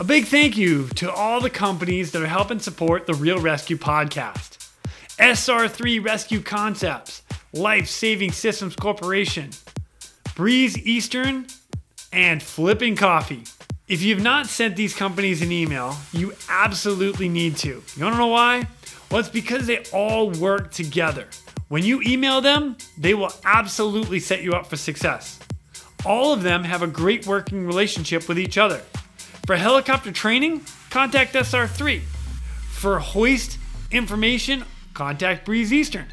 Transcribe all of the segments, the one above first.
A big thank you to all the companies that are helping support the Real Rescue podcast. SR3 Rescue Concepts, Life Saving Systems Corporation, Breeze Eastern, and Flipping Coffee. If you've not sent these companies an email, you absolutely need to. You wanna know why? Well, it's because they all work together. When you email them, they will absolutely set you up for success. All of them have a great working relationship with each other. For helicopter training, contact SR3. For hoist information, contact Breeze Eastern.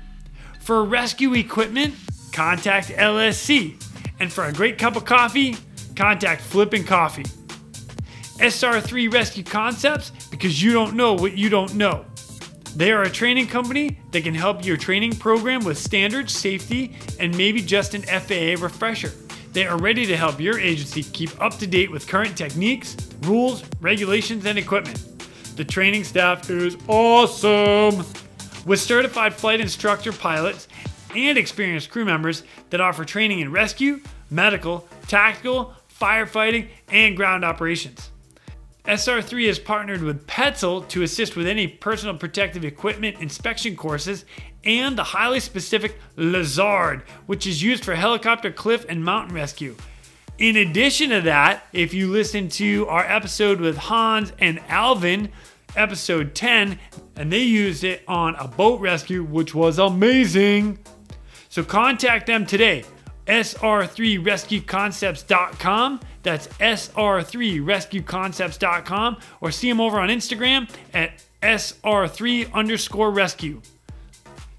For rescue equipment, contact LSC. And for a great cup of coffee, contact Flippin' Coffee. SR3 Rescue Concepts because you don't know what you don't know. They are a training company that can help your training program with standards, safety, and maybe just an FAA refresher. They are ready to help your agency keep up to date with current techniques, rules, regulations, and equipment. The training staff is awesome! With certified flight instructor pilots and experienced crew members that offer training in rescue, medical, tactical, firefighting, and ground operations. SR3 has partnered with Petzl to assist with any personal protective equipment inspection courses and the highly specific Lazard, which is used for helicopter, cliff, and mountain rescue. In addition to that, if you listen to our episode with Hans and Alvin, episode 10, and they used it on a boat rescue, which was amazing. So contact them today sr3rescueconcepts.com. That's sr3rescueconcepts.com or see them over on Instagram at sr3 underscore rescue.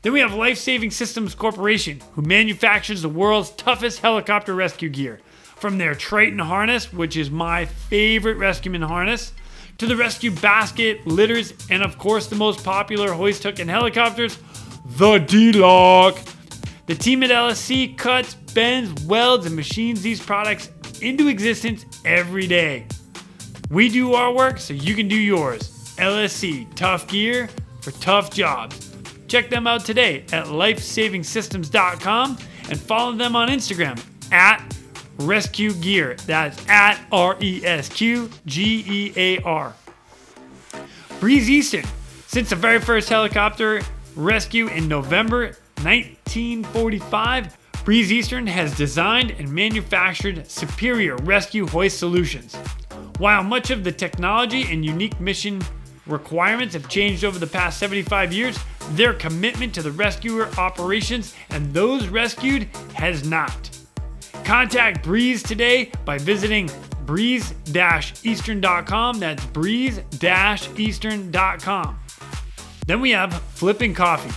Then we have Life Saving Systems Corporation, who manufactures the world's toughest helicopter rescue gear. From their Triton harness, which is my favorite rescueman harness, to the rescue basket, litters, and of course the most popular hoist hook in helicopters, the D-Lock. The team at LSC cuts, bends, welds, and machines these products into existence every day. We do our work so you can do yours. LSC, tough gear for tough jobs. Check them out today at lifesavingsystems.com and follow them on Instagram at Rescue Gear. That's at R E S Q G E A R. Breeze Eastern. Since the very first helicopter rescue in November 1945, Breeze Eastern has designed and manufactured superior rescue hoist solutions. While much of the technology and unique mission requirements have changed over the past 75 years, their commitment to the rescuer operations and those rescued has not. Contact Breeze today by visiting breeze-eastern.com. That's breeze-eastern.com. Then we have Flipping Coffee.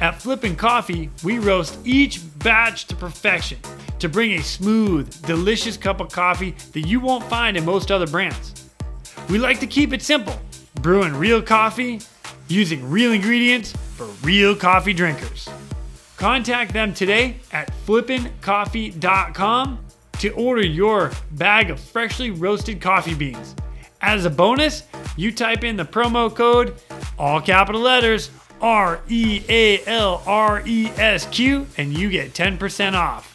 At Flippin' Coffee, we roast each batch to perfection to bring a smooth, delicious cup of coffee that you won't find in most other brands. We like to keep it simple, brewing real coffee, using real ingredients for real coffee drinkers. Contact them today at flippincoffee.com to order your bag of freshly roasted coffee beans. As a bonus, you type in the promo code, all capital letters, R E A L R E S Q, and you get 10% off.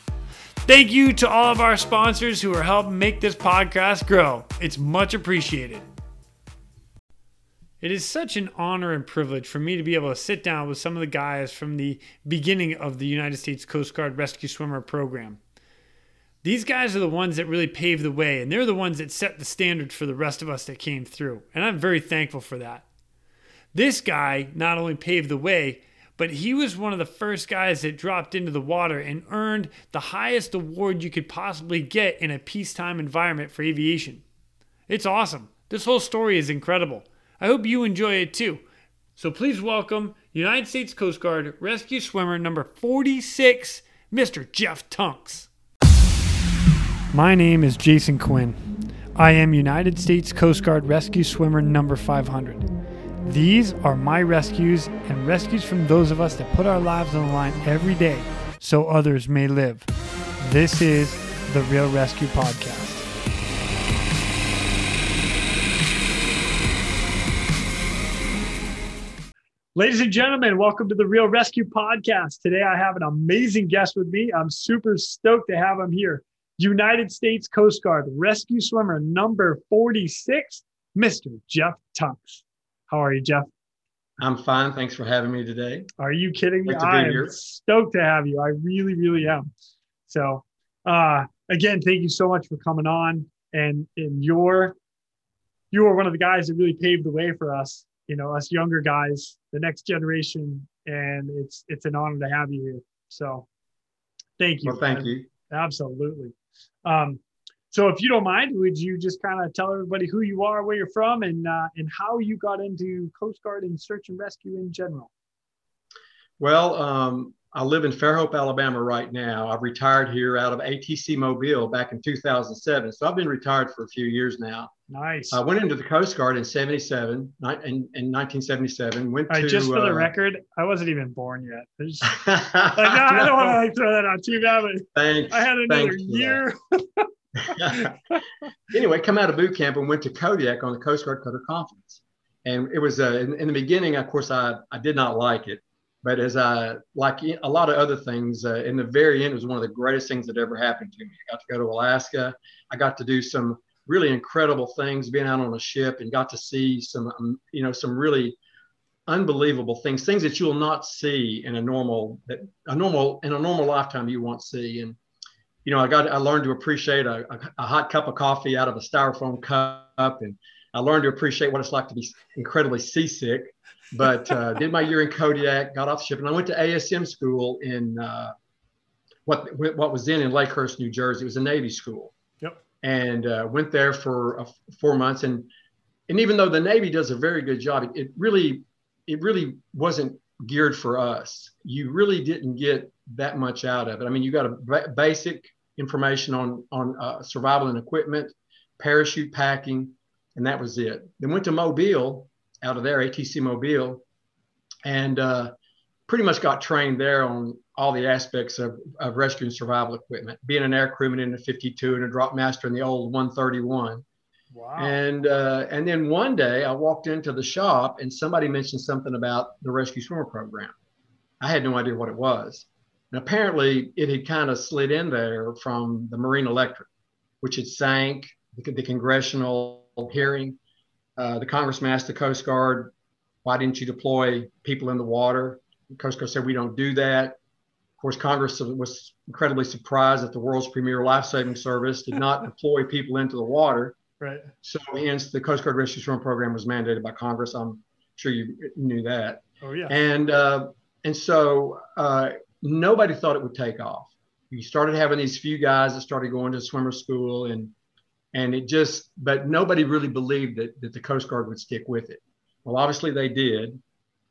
Thank you to all of our sponsors who are helping make this podcast grow. It's much appreciated. It is such an honor and privilege for me to be able to sit down with some of the guys from the beginning of the United States Coast Guard Rescue Swimmer program. These guys are the ones that really paved the way, and they're the ones that set the standard for the rest of us that came through. And I'm very thankful for that. This guy not only paved the way, but he was one of the first guys that dropped into the water and earned the highest award you could possibly get in a peacetime environment for aviation. It's awesome. This whole story is incredible. I hope you enjoy it too. So please welcome United States Coast Guard rescue swimmer number 46, Mr. Jeff Tunks. My name is Jason Quinn. I am United States Coast Guard rescue swimmer number 500. These are my rescues and rescues from those of us that put our lives on the line every day so others may live. This is the Real Rescue Podcast. Ladies and gentlemen, welcome to the Real Rescue Podcast. Today I have an amazing guest with me. I'm super stoked to have him here. United States Coast Guard rescue swimmer number 46, Mr. Jeff Tunks. How are you, Jeff? I'm fine. Thanks for having me today. Are you kidding me? I'm stoked to have you. I really, really am. So, uh, again, thank you so much for coming on. And and you're you are one of the guys that really paved the way for us. You know, us younger guys, the next generation, and it's it's an honor to have you here. So, thank you. Well, thank man. you. Absolutely. Um, so, if you don't mind, would you just kind of tell everybody who you are, where you're from, and uh, and how you got into Coast Guard and search and rescue in general? Well, um, I live in Fairhope, Alabama right now. I've retired here out of ATC Mobile back in 2007. So I've been retired for a few years now. Nice. I went into the Coast Guard in 77, in, in 1977. Went to, just for uh, the record, I wasn't even born yet. Just, like, no, I don't want to like, throw that out too bad, but thanks, I had another year. anyway, come out of boot camp and went to Kodiak on the Coast Guard Cutter Confidence. And it was uh, in, in, the beginning, of course, I, I did not like it. But as I, like a lot of other things, uh, in the very end, it was one of the greatest things that ever happened to me. I got to go to Alaska. I got to do some really incredible things, being out on a ship and got to see some, um, you know, some really unbelievable things, things that you will not see in a normal, a normal, in a normal lifetime you won't see. And you know, I got I learned to appreciate a, a, hot cup of coffee out of a styrofoam cup, and I learned to appreciate what it's like to be incredibly seasick. But uh, did my year in Kodiak, got off the ship, and I went to ASM school in uh, what what was then in Lakehurst, New Jersey. It was a Navy school. Yep. And uh, went there for four months, and and even though the Navy does a very good job, it, really it really wasn't geared for us. You really didn't get that much out of it. I mean, you got a b- basic information on on uh, survival and equipment, parachute packing, and that was it. Then went to Mobile, out of there, ATC Mobile, and uh, pretty much got trained there on all the aspects of, of rescue and survival equipment. Being an air crewman in the 52 and a drop master in the old 131. Wow. And uh, and then one day I walked into the shop and somebody mentioned something about the rescue swimmer program. I had no idea what it was. And apparently it had kind of slid in there from the Marine Electric, which had sank, the, the congressional hearing. Uh, the Congressman asked the Coast Guard, why didn't you deploy people in the water? The Coast Guard said, we don't do that. Of course, Congress was incredibly surprised that the world's premier life-saving service did not deploy people into the water. Right. So hence the Coast Guard Rescue Swim Program was mandated by Congress. I'm sure you knew that. Oh yeah. And uh, and so uh, nobody thought it would take off. You started having these few guys that started going to swimmer school and and it just but nobody really believed that, that the Coast Guard would stick with it. Well, obviously they did.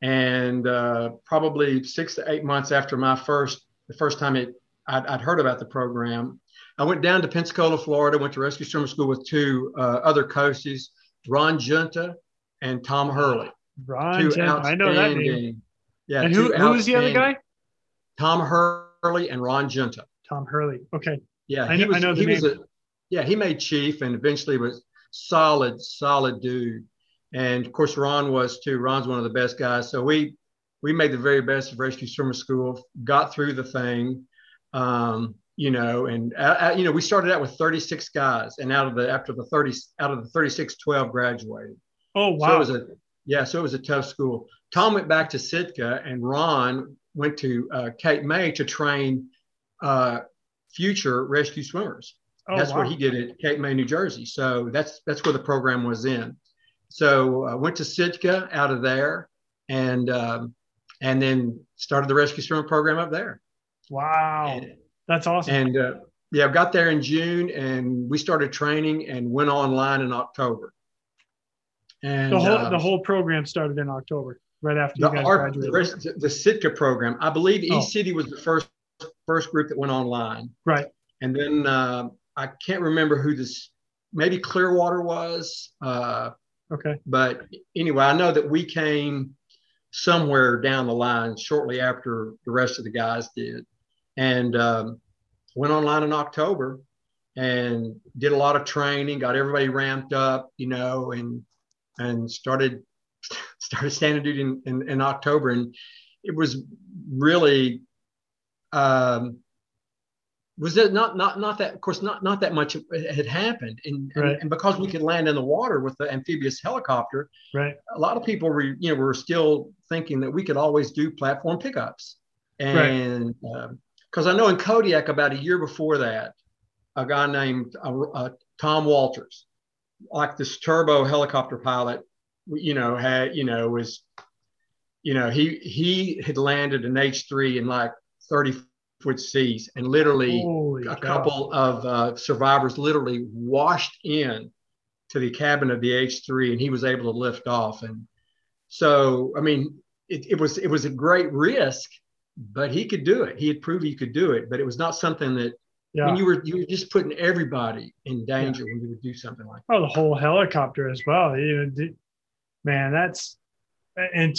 And uh, probably six to eight months after my first the first time it I'd, I'd, heard about the program, I went down to Pensacola, Florida, went to rescue swimmer school with two uh, other coaches, Ron Junta and Tom Hurley. Ron Junta, I know that name. Yeah. And who, who was the other guy? Tom Hurley and Ron Junta. Tom Hurley. Okay. Yeah, I he know, was. I know he name. was a. Yeah, he made chief and eventually was solid, solid dude. And of course, Ron was too. Ron's one of the best guys. So we we made the very best of rescue swimmer school. Got through the thing. Um, you know, and uh, uh you know, we started out with 36 guys, and out of the after the 30 out of the 36, 12 graduated. Oh wow! So it was a yeah, so it was a tough school. Tom went back to Sitka, and Ron went to uh, Cape May to train uh, future rescue swimmers. Oh, that's wow. what he did at Cape May, New Jersey. So that's that's where the program was in. So I uh, went to Sitka out of there, and um, and then started the rescue swimmer program up there. Wow, and, that's awesome. And uh, yeah, I got there in June, and we started training and went online in October. And the whole uh, the whole program started in October right after you guys our, graduated. The, the Sitka program, I believe East oh. City was the first first group that went online. Right. And then uh, I can't remember who this, maybe Clearwater was. Uh, okay. But anyway, I know that we came somewhere down the line shortly after the rest of the guys did, and um, went online in October and did a lot of training, got everybody ramped up, you know, and and started started standing duty in, in, in, October, and it was really um, was it not not not that of course not not that much had happened and, Right. and and because we could land in the water with the amphibious helicopter Right. a lot of people were you know were still thinking that we could always do platform pickups and because i know in kodiak about a year before that a guy named uh, uh, tom walters like this turbo helicopter pilot you know had you know was you know he he had landed an h3 in like 30 foot seas and literally Holy a cow. couple of uh, survivors literally washed in to the cabin of the H3, and he was able to lift off. And so, I mean, it, it was it was a great risk, but he could do it. He had proved he could do it, but it was not something that Yeah. when you were you were just putting everybody in danger when you would do something like Oh, the whole helicopter as well. You know, man, that's and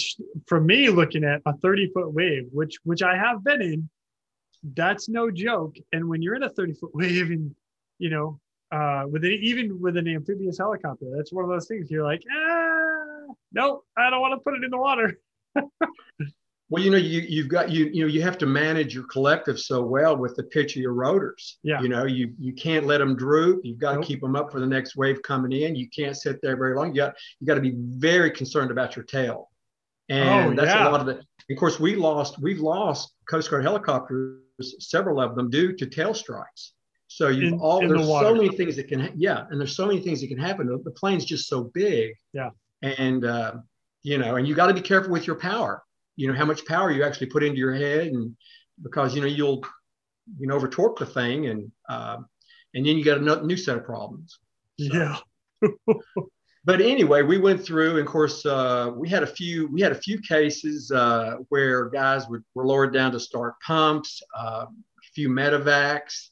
for me looking at a 30 foot wave, which which I have been in, that's no joke. And when you're in a 30 foot wave and you know, uh with an, even with an amphibious helicopter, that's one of those things you're like, ah, nope, I don't want to put it in the water. Well, you know, you you've got you you know you have to manage your collective so well with the pitch of your rotors. Yeah. You know, you you can't let them droop. You've got Nope. to keep them up for the next wave coming in. You can't sit there very long. You got you got to be very concerned about your tail. And Oh, that's yeah. a lot of the. Of course, we lost we've lost Coast Guard helicopters, several of them due to tail strikes. So you've In- all in the there's so many things that can yeah, and there's so many things that can happen. The, the plane's just so big. Yeah. And uh, you know, and you got to be careful with your power you know how much power you actually put into your head and because you know you'll you know over torque the thing and um, and then you got a new set of problems So- Yeah. but anyway we went through and of course uh, we had a few we had a few cases uh, where guys were, were lowered down to start pumps uh, a few medevacs.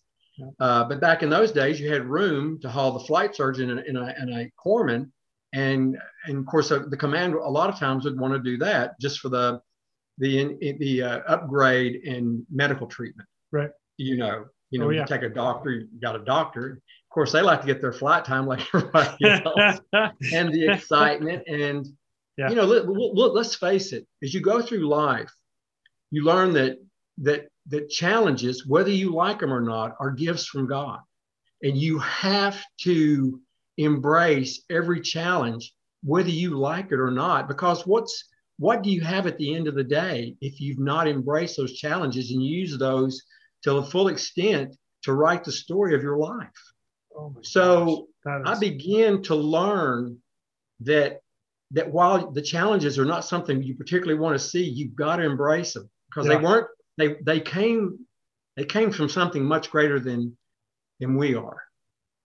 Uh, but back in those days you had room to haul the flight surgeon and, and, a, and a corpsman. And and of course uh, the command a lot of times would want to do that just for the the in, the uh, upgrade in medical treatment. Right. you know you know Oh, you take a doctor you got a doctor of course they like to get their flight time like everybody else and the excitement and Yeah. you know let, let's face it as you go through life you learn that that that challenges whether you like them or not are gifts from god and you have to embrace every challenge whether you like it or not because what's what do you have at the end of the day if you've not embraced those challenges and use those to the full extent to write the story of your life Oh So, gosh, I began to learn that that while the challenges are not something you particularly want to see, you've got to embrace them because Yeah. they weren't they they came they came from something much greater than than we are,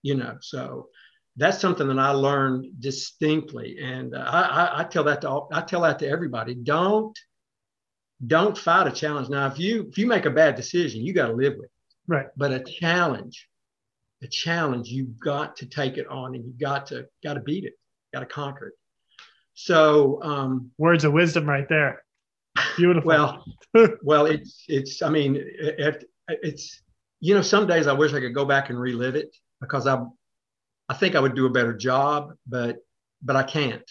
you know. So that's something that I learned distinctly, and uh, I, I I tell that to all, I tell that to everybody. Don't don't fight a challenge. Now, if you if you make a bad decision, you got to live with it. Right. But a challenge, a challenge, you've got to take it on, and you've got to got to beat it, got to conquer it. So, um, words of wisdom right there. Beautiful. well, well, it's it's. I mean, it, it, it's you know, some days I wish I could go back and relive it because I, I think I would do a better job, but but I can't.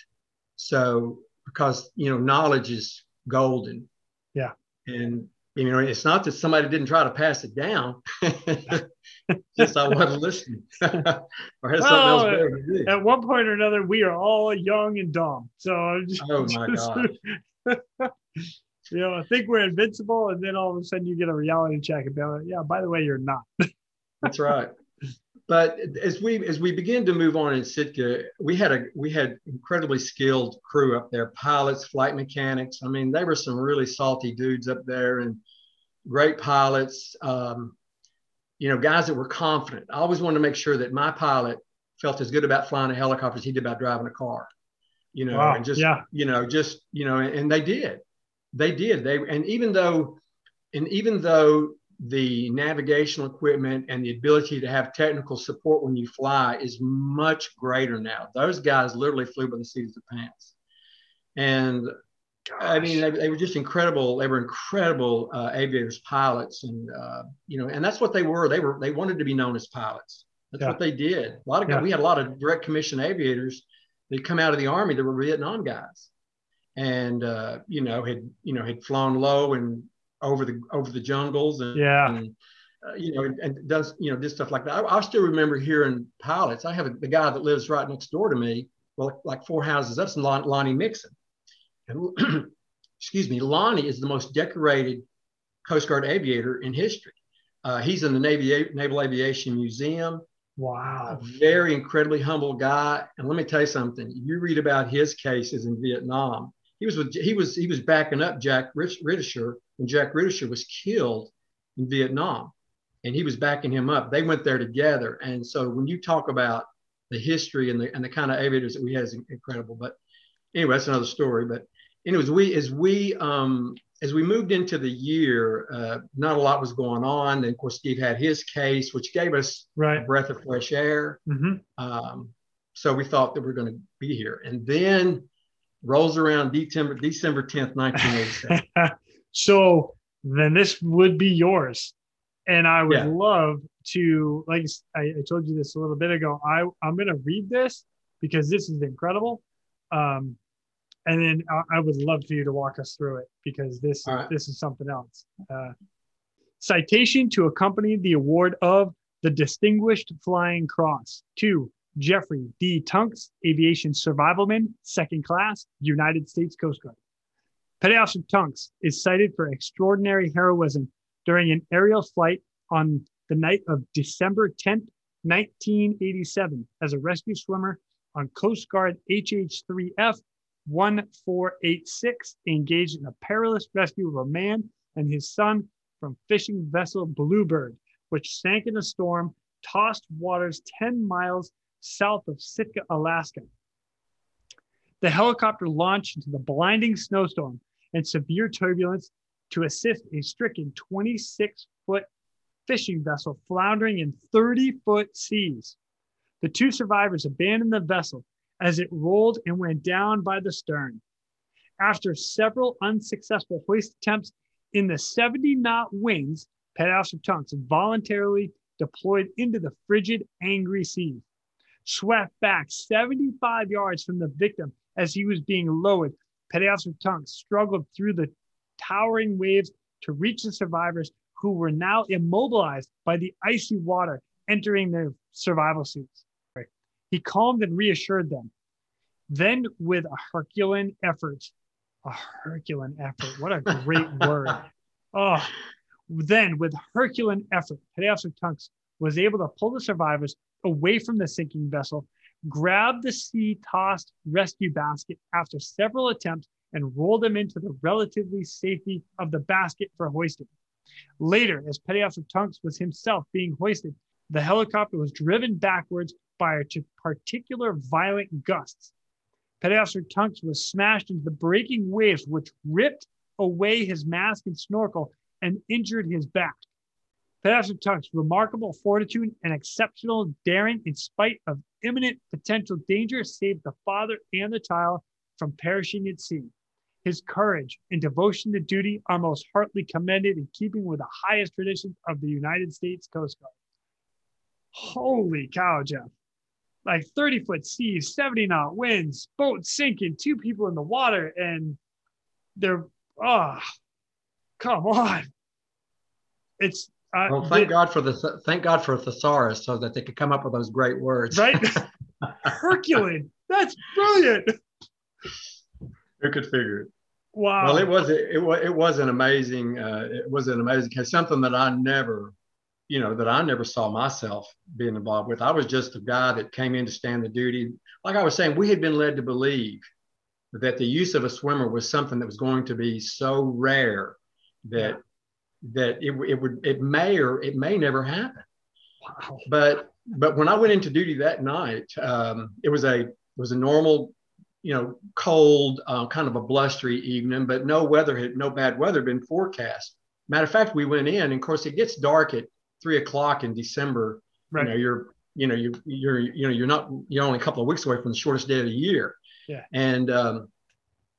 So because you know, knowledge is golden. Yeah. And you know, it's not that somebody didn't try to pass it down, just I wasn't listening or had something else better to do. at one point or another, we are all young and dumb. So I'm just, Oh my just- you know, I think we're invincible, and then all of a sudden you get a reality check and be like, yeah, by the way, you're not. That's right. But as we as we begin to move on in Sitka, we had a we had incredibly skilled crew up there, pilots, flight mechanics. I mean, they were some really salty dudes up there, and great pilots. Um, you know, guys that were confident. I always wanted to make sure that my pilot felt as good about flying a helicopter as he did about driving a car. You know, Wow, and just yeah. you know, just you know, and they did, they did. They and even though, and even though the navigational equipment and the ability to have technical support when you fly is much greater now. Those guys literally flew by the seat of their pants. And I mean, they, they were just incredible. They were incredible uh, aviators, pilots, and uh, you know, and that's what they were. They were they wanted to be known as pilots. That's Yeah. what they did. A lot of guys, Yeah. we had a lot of direct commission aviators that come out of the army that were Vietnam guys, and uh, you know had you know had flown low and over the over the jungles and Yeah. and, uh, you know, and, and, does you know this stuff like that. I, I still remember hearing pilots. I have a, the guy that lives right next door to me, well, like four houses up, some Lon, Lonnie Mixon. And excuse me, Lonnie is the most decorated Coast Guard aviator in history. Uh, he's in the Navy Naval Aviation Museum. Wow. A very incredibly humble guy. And let me tell you something. You read about his cases in Vietnam. He was with, he was he was backing up Jack Rittichier when Jack Rittichier was killed in Vietnam, and he was backing him up. They went there together. And so when you talk about the history and the and the kind of aviators that we had is incredible. But anyway, that's another story. But anyways, we as we um, as we moved into the year, uh, not a lot was going on. And of course, Steve had his case, which gave us right. a breath of fresh air. Mm-hmm. Um, so we thought that we are going to be here. And then rolls around December December 10th, 1987. so then this would be yours. And I would Yeah. love to, like I, I told you this a little bit ago, I, I'm going to read this because this is incredible. Um, and then I, I would love for you to walk us through it because this right. this is something else. Uh, citation to accompany the award of the Distinguished Flying Cross to Jeffrey D. Tunks, Aviation Survivalman, Second Class, United States Coast Guard. Petty Officer Tunks is cited for extraordinary heroism during an aerial flight on the night of December 10th, 1987, as a rescue swimmer on Coast Guard HH3F 1486, engaged in a perilous rescue of a man and his son from fishing vessel Bluebird, which sank in a storm, tossed waters 10 miles south of Sitka, Alaska. The helicopter launched into the blinding snowstorm and severe turbulence to assist a stricken 26 foot fishing vessel floundering in 30 foot seas. The two survivors abandoned the vessel as it rolled and went down by the stern. After several unsuccessful hoist attempts in the 70 knot winds, Officer Tunks voluntarily deployed into the frigid, angry sea. Swept back 75 yards from the victim as he was being lowered, Officer Tunks struggled through the towering waves to reach the survivors who were now immobilized by the icy water entering their survival suits. He calmed and reassured them. Then, with a Herculean effort, a Herculean effort, what a great word. Oh, then with Herculean effort, Petty Officer Tunks was able to pull the survivors away from the sinking vessel, grab the sea tossed rescue basket after several attempts, and roll them into the relatively safety of the basket for hoisting. Later, as Petty Officer Tunks was himself being hoisted, the helicopter was driven backwards by to particular violent gusts. Officer Tunks was smashed into the breaking waves, which ripped away his mask and snorkel and injured his back. Officer Tunks' remarkable fortitude and exceptional daring, in spite of imminent potential danger, saved the father and the child from perishing at sea. His courage and devotion to duty are most heartily commended in keeping with the highest traditions of the United States Coast Guard. Holy cow, Jeff. Like 30 foot seas, 70 knot winds, boat sinking, two people in the water, and they're, oh, come on. It's, uh, Well, thank God for the thank God for a thesaurus so that they could come up with those great words. right? Herculean. That's brilliant. Who could figure it? Wow. Well, it was it was it was an amazing uh, it was an amazing case. Something that I never, you know, that I never saw myself being involved with. I was just a guy that came in to stand the duty. Like I was saying, we had been led to believe that the use of a swimmer was something that was going to be so rare that that it, it would it may or it may never happen. wow. But but when I went into duty that night, um, it was a it was a normal, you know, cold, uh, kind of a blustery evening, but no weather had no bad weather had been forecast. Matter of fact, we went in, and of course it gets dark at three o'clock in December. Right. You know, you're you know you're you're you know you're not you're only a couple of weeks away from the shortest day of the year. Yeah. And um,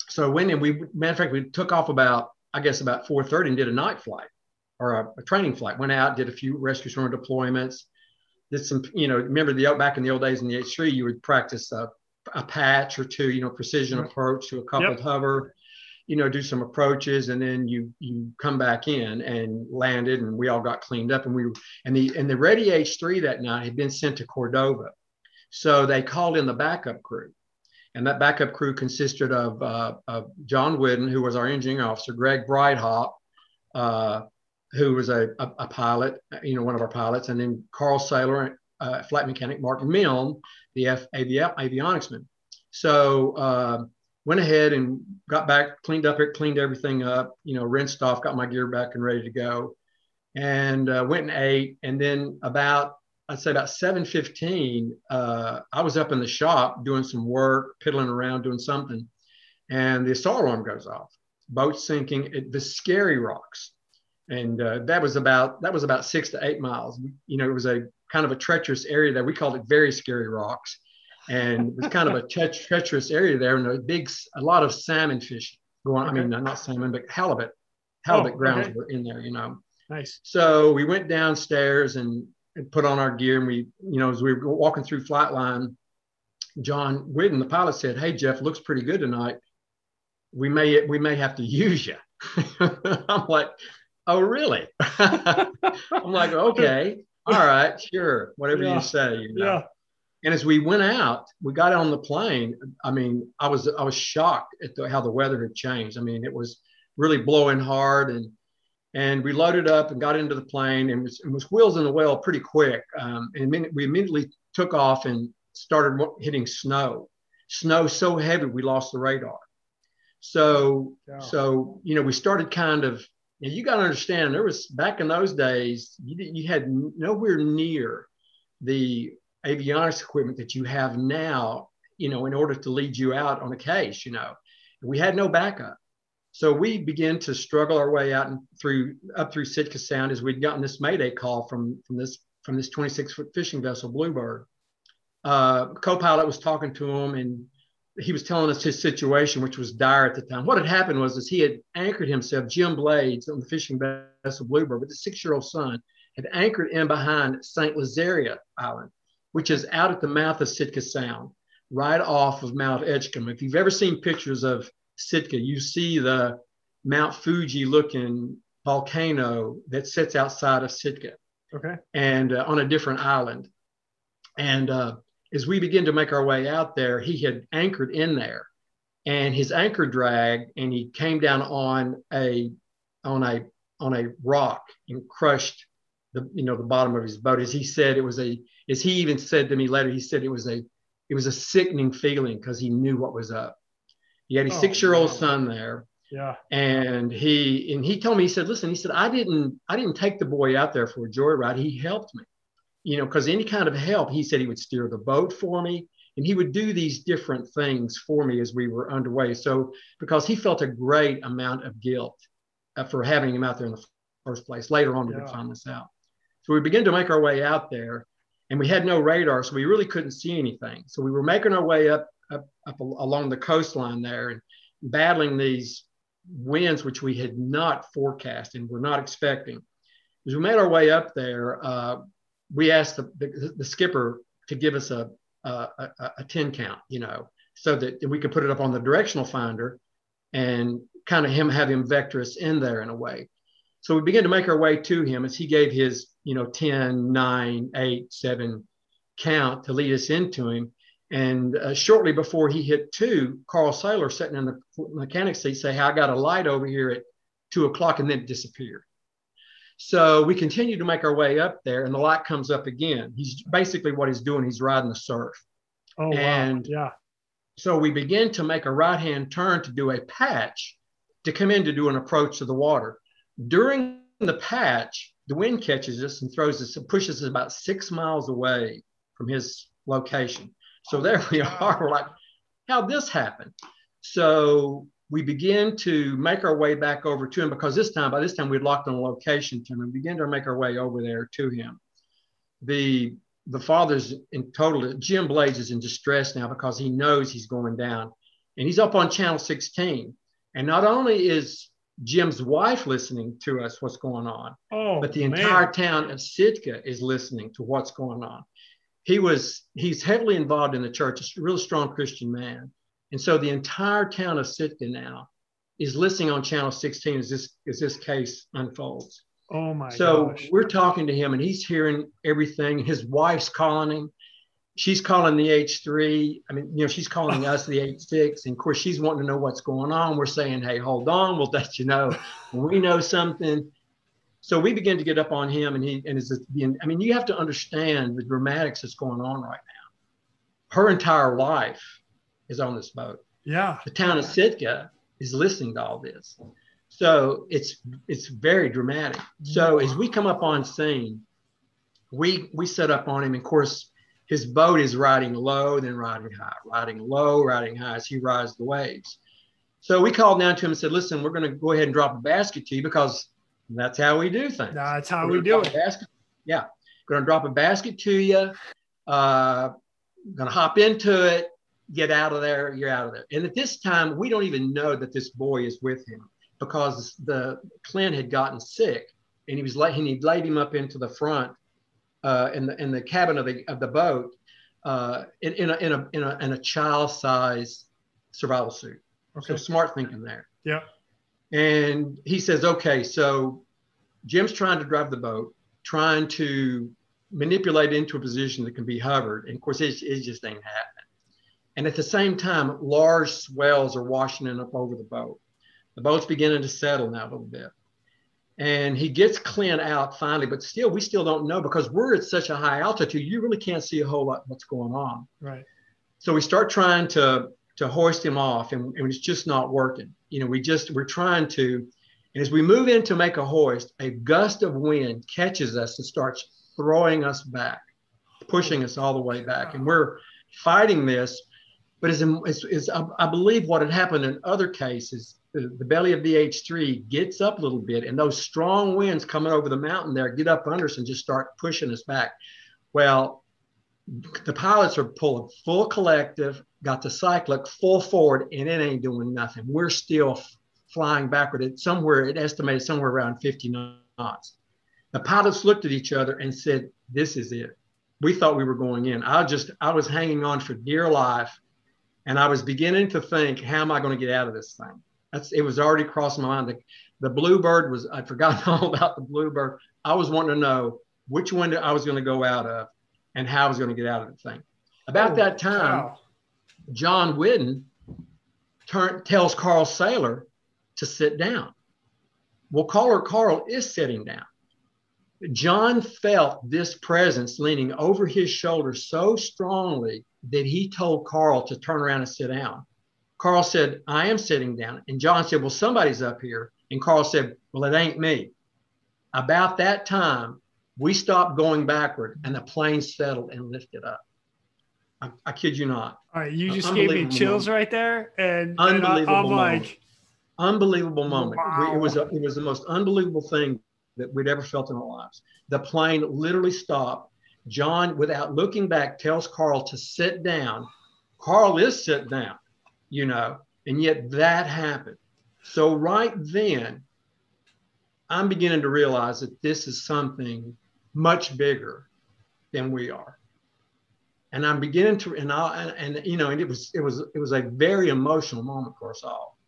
so when and we matter of fact we took off about I guess about 4:30 and did a night flight or a, a training flight. Went out, did a few rescue swimmer deployments, did some, you know, remember the back in the old days in the H3, you would practice a, a patch or two, you know, precision Right. approach to a coupled hover. You know, do some approaches, and then you you come back in and landed, and we all got cleaned up, and we and the and the Ready H3 that night had been sent to Cordova, so they called in the backup crew, and that backup crew consisted of, uh, of John Whidden, who was our engineering officer, Greg Breithaupt, uh, who was a, a, a, pilot, you know, one of our pilots, and then Carl Saylor, uh, flight mechanic, Mark Milne, the F, avi- avionics man. So uh, went ahead and got back, cleaned up it, cleaned everything up, you know, rinsed off, got my gear back and ready to go, and uh, went and ate. And then about I'd say about 7:15, uh, I was up in the shop doing some work, piddling around, doing something, and the assault alarm goes off. Boat sinking, it, the scary rocks, and uh, that was about that was about six to eight miles. You know, it was a kind of a treacherous area there. We called it very scary rocks, and it was kind of a tre- treacherous area there, and a big, a lot of salmon fishing going. Okay. I mean, not salmon, but halibut, halibut oh, grounds okay. were in there. You know. Nice. So we went downstairs and, and put on our gear, and we, you know, as we were walking through flight line, John Whidden, the pilot, said, "Hey Jeff, looks pretty good tonight. We may we may have to use you." I'm like, "Oh really?" I'm like, "Okay, all right, sure, whatever yeah. you say." You know? Yeah. And as we went out, we got on the plane. I mean, I was I was shocked at the, how the weather had changed. I mean, it was really blowing hard, and and we loaded up and got into the plane, and was, was wheels in the well pretty quick. Um, and we immediately took off and started hitting snow. Snow so heavy we lost the radar. So yeah. so you know we started kind of. You, know, you got to understand there was back in those days you, you had nowhere near the avionics equipment that you have now, you know, in order to lead you out on a case, you know. We had no backup. So we began to struggle our way out and through up through Sitka Sound as we'd gotten this Mayday call from from this from this 26 foot fishing vessel Bluebird. Uh, co-pilot was talking to him and he was telling us his situation, which was dire at the time. What had happened was is he had anchored himself, Jim Blades, on the fishing vessel Bluebird, with his six-year-old son, had anchored in behind St. Lazaria Island which is out at the mouth of Sitka Sound, right off of Mount Edgecumbe. If you've ever seen pictures of Sitka, you see the Mount Fuji looking volcano that sits outside of Sitka. Okay. And uh, on a different island. And uh, as we begin to make our way out there, he had anchored in there and his anchor dragged and he came down on a on a on a rock and crushed the you know the bottom of his boat as he said it was a as he even said to me later he said it was a it was a sickening feeling because he knew what was up. He had a oh, six year old son there. Yeah. And he and he told me he said listen he said i didn't i didn't take the boy out there for a joyride. He helped me you know because any kind of help he said he would steer the boat for me and he would do these different things for me as we were underway. So because he felt a great amount of guilt uh, for having him out there in the first place later on we yeah. would find this out. So we begin to make our way out there, and we had no radar, so we really couldn't see anything. So we were making our way up up, up along the coastline there and battling these winds, which we had not forecast and were not expecting. As we made our way up there, uh, we asked the, the, the, skipper to give us a, a, a, a 10 count, you know, so that we could put it up on the directional finder and kind of him have him vector us in there in a way. So we began to make our way to him as he gave his, you know, 10, 9, 8, 7 count to lead us into him. And uh, shortly before he hit two, Carl Saylor sitting in the mechanic seat say, hey, I got a light over here at two o'clock and then it disappeared. So we continue to make our way up there and the light comes up again. He's basically what he's doing. He's riding the surf. Oh, and wow. yeah. So we begin to make a right hand turn to do a patch to come in to do an approach to the water. During the patch, the wind catches us and throws us, pushes us about six miles away from his location. So there we are. We're like, how'd this happen? So we begin to make our way back over to him because this time, by this time, we'd locked on a location to him and begin to make our way over there to him. The the father's in total, Jim Blades is in distress now because he knows he's going down. And he's up on channel 16. And not only is Jim's wife listening to us, what's going on. Oh, but the entire man. town of Sitka is listening to what's going on. He was he's heavily involved in the church, a real strong Christian man. And so the entire town of Sitka now is listening on channel 16 as this as this case unfolds. Oh my so gosh. we're talking to him and he's hearing everything. His wife's calling him. She's calling the H3. I mean, you know, she's calling us the H6. And of course, she's wanting to know what's going on. We're saying, hey, hold on, we'll let you know when we know something. So we begin to get up on him, and he and is being. I mean, you have to understand the dramatics that's going on right now. Her entire life is on this boat. Yeah. The town of Sitka is listening to all this. So it's it's very dramatic. So as we come up on scene, we we set up on him. And of course, his boat is riding low, then riding high, riding low, riding high as he rides the waves. So we called down to him and said, "Listen, we're going to go ahead and drop a basket to you because that's how we do things. That's how we're we do it. Basket, yeah, going to drop a basket to you. Uh, going to hop into it, get out of there. You're out of there. And at this time, we don't even know that this boy is with him because the Clint had gotten sick and he was and he laid him up into the front uh, in the in the cabin of the of the boat uh, in, in a in a in a, in a child size survival suit. Okay. So smart thinking there. Yeah. And he says, okay, so Jim's trying to drive the boat, trying to manipulate into a position that can be hovered. And of course, it, it just ain't happening. And at the same time, large swells are washing in up over the boat. The boat's beginning to settle now a little bit. And he gets Clint out finally, but still, we still don't know because we're at such a high altitude, you really can't see a whole lot what's going on. Right. So we start trying to to hoist him off, and, and it's just not working. You know, we just we're trying to, and as we move in to make a hoist, a gust of wind catches us and starts throwing us back, pushing us all the way back, and we're fighting this. But as, as, as I believe what had happened in other cases the, the belly of the H3 gets up a little bit, and those strong winds coming over the mountain there get up under us and just start pushing us back. Well, the pilots are pulling full collective, got the cyclic full forward, and it ain't doing nothing. We're still flying backward at somewhere, it estimated somewhere around 50 knots. The pilots looked at each other and said, This is it. We thought we were going in. I just, I was hanging on for dear life. And I was beginning to think, how am I going to get out of this thing? That's it was already crossing my mind. The, the bluebird was I'd forgotten all about the bluebird. I was wanting to know which window I was going to go out of and how I was going to get out of the thing. About oh, that time, wow. John Whidden turn, tells Carl Saylor to sit down. Well, Carl, Carl is sitting down. John felt this presence leaning over his shoulder so strongly that he told Carl to turn around and sit down. Carl said, I am sitting down. And John said, Well, somebody's up here. And Carl said, Well, it ain't me. About that time, we stopped going backward and the plane settled and lifted up. I, I kid you not. All right, you uh, just gave me chills moment. right there, and, unbelievable and I, am like, unbelievable moment. Wow. We, it was a, it was the most unbelievable thing that we'd ever felt in our lives. The plane literally stopped. John, without looking back, tells Carl to sit down. Carl is sit down you know, and yet that happened. So right then, I'm beginning to realize that this is something much bigger than we are. And I'm beginning to, and I, and, and you know, and it was, it was, it was a very emotional moment for us all.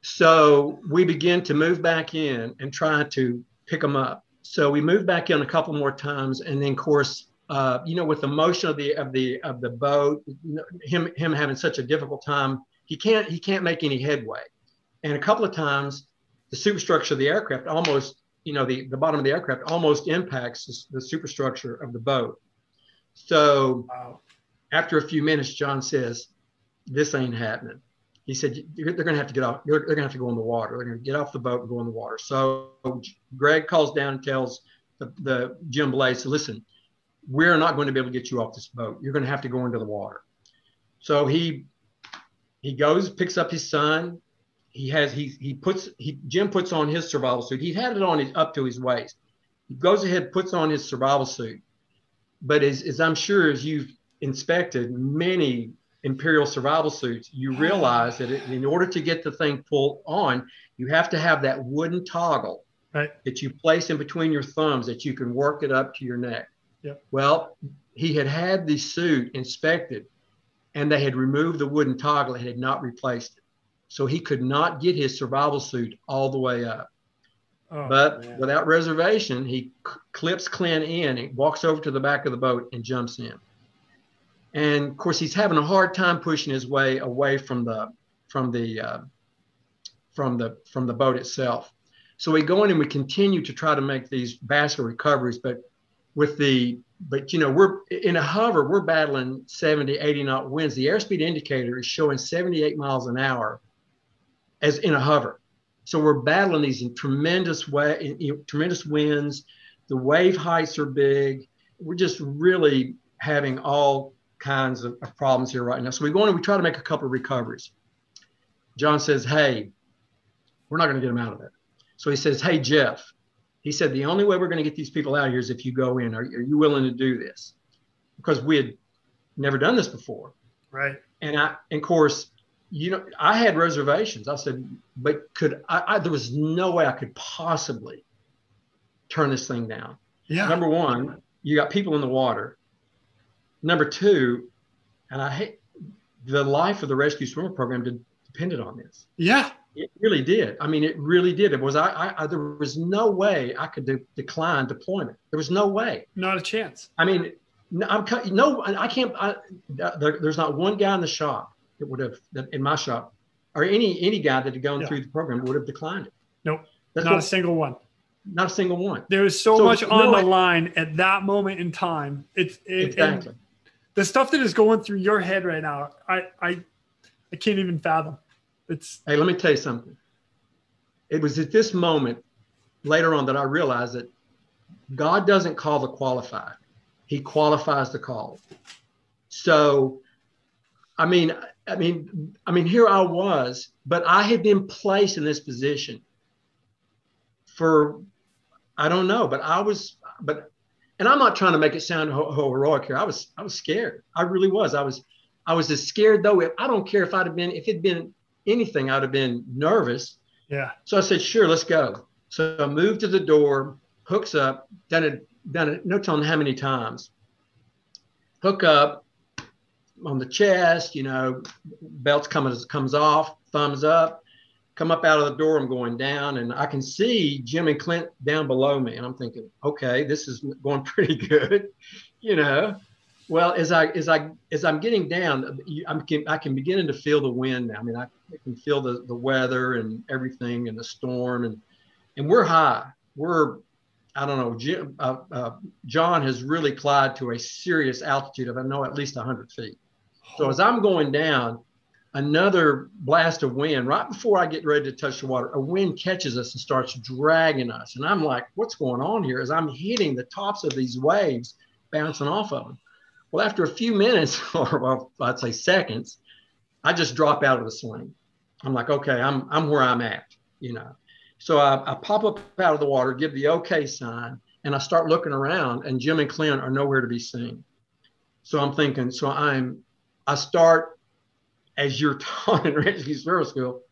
So we begin to move back in and try to pick them up. So we moved back in a couple more times, and then, of course, uh, you know, with the motion of the of the of the boat, you know, him him having such a difficult time, he can't he can't make any headway. And a couple of times, the superstructure of the aircraft almost, you know, the the bottom of the aircraft almost impacts the, superstructure of the boat. So, wow. after a few minutes, John says, "This ain't happening." He said, "They're going to have to get off. They're, going to have to go in the water. They're going to get off the boat and go in the water." So Greg calls down and tells the, the Jim Blades, "Listen." we're not going to be able to get you off this boat. You're going to have to go into the water. So he he goes, picks up his son. He has he he puts he Jim puts on his survival suit. He had it on his up to his waist. He goes ahead, puts on his survival suit. But as, as I'm sure as you've inspected many imperial survival suits, you ah. realize that it, in order to get the thing pulled on, you have to have that wooden toggle right. that you place in between your thumbs that you can work it up to your neck. Yep. Well, he had had the suit inspected and they had removed the wooden toggle and had not replaced it. So he could not get his survival suit all the way up. Oh, but man. without reservation, he clips Clint in, he walks over to the back of the boat and jumps in. And of course, he's having a hard time pushing his way away from the from the uh, from the from the boat itself. So we go in and we continue to try to make these vascular recoveries, but with the but you know we're in a hover we're battling 70 80 knot winds. The airspeed indicator is showing 78 miles an hour as in a hover. So we're battling these tremendous way in, in tremendous winds. The wave heights are big. We're just really having all kinds of, of problems here right now so we go in and we try to make a couple of recoveries john says hey we're not going to get them out of it so he says hey jeff he said the only way we're going to get these people out of here is if you go in. Are, are you willing to do this? Because we had never done this before. right. And I, and of course, you know, I had reservations. I said, but could I, I there was no way I could possibly turn this thing down. Yeah. Number one, you got people in the water. Number two, and I hate the life of the rescue swimmer program did, depended on this. yeah. It really did. I mean, it really did. It was I. I, I there was no way I could de- decline deployment. There was no way. Not a chance. I mean, no, I'm cut- no. I can't. I, there, there's not one guy in the shop that would have that in my shop, or any any guy that had gone Yeah. through the program would have declined it. Nope. That's Not a single one. not a single one. There was so, So, much no, on the I- line at that moment in time. It's it, Exactly. The stuff that is going through your head right now. I I I can't even fathom. It's Hey, let me tell you something. It was at this moment later on that I realized that God doesn't call the qualified, He qualifies the called. So, I mean, I mean, I mean, here I was, but I had been placed in this position for, I don't know, but I was, but, and I'm not trying to make it sound ho- heroic here. I was, I was scared. I really was. I was, I was as scared though. If, I don't care if I'd have been, if it'd been anything, I'd have been nervous. yeah. So I said, sure, let's go. So I moved to the door, hooks up, done it, done it, no telling how many times. Hook up on the chest, you know, belts comes comes off, thumbs up, come up out of the door, I'm going down, and I can see Jim and Clint down below me. And I'm thinking, okay, this is going pretty good, you know. Well, as I as I as I'm getting down, I'm I can beginning to feel the wind now. I mean, I I can feel the, the weather and everything and the storm and and we're high. We're I don't know. Jim, uh, uh, John has really climbed to a serious altitude of I know at least 100 feet. So as I'm going down, another blast of wind right before I get ready to touch the water, a wind catches us and starts dragging us, and I'm like, "What's going on here?" As I'm hitting the tops of these waves, bouncing off of them. Well, after a few minutes, or I'd say seconds, I just drop out of the swing. I'm like, okay, I'm I'm where I'm at, you know. So I, I pop up out of the water, give the okay sign, and I start looking around, and Jim and Clint are nowhere to be seen. So I'm thinking, so I'm, I start, as you're taught in service school,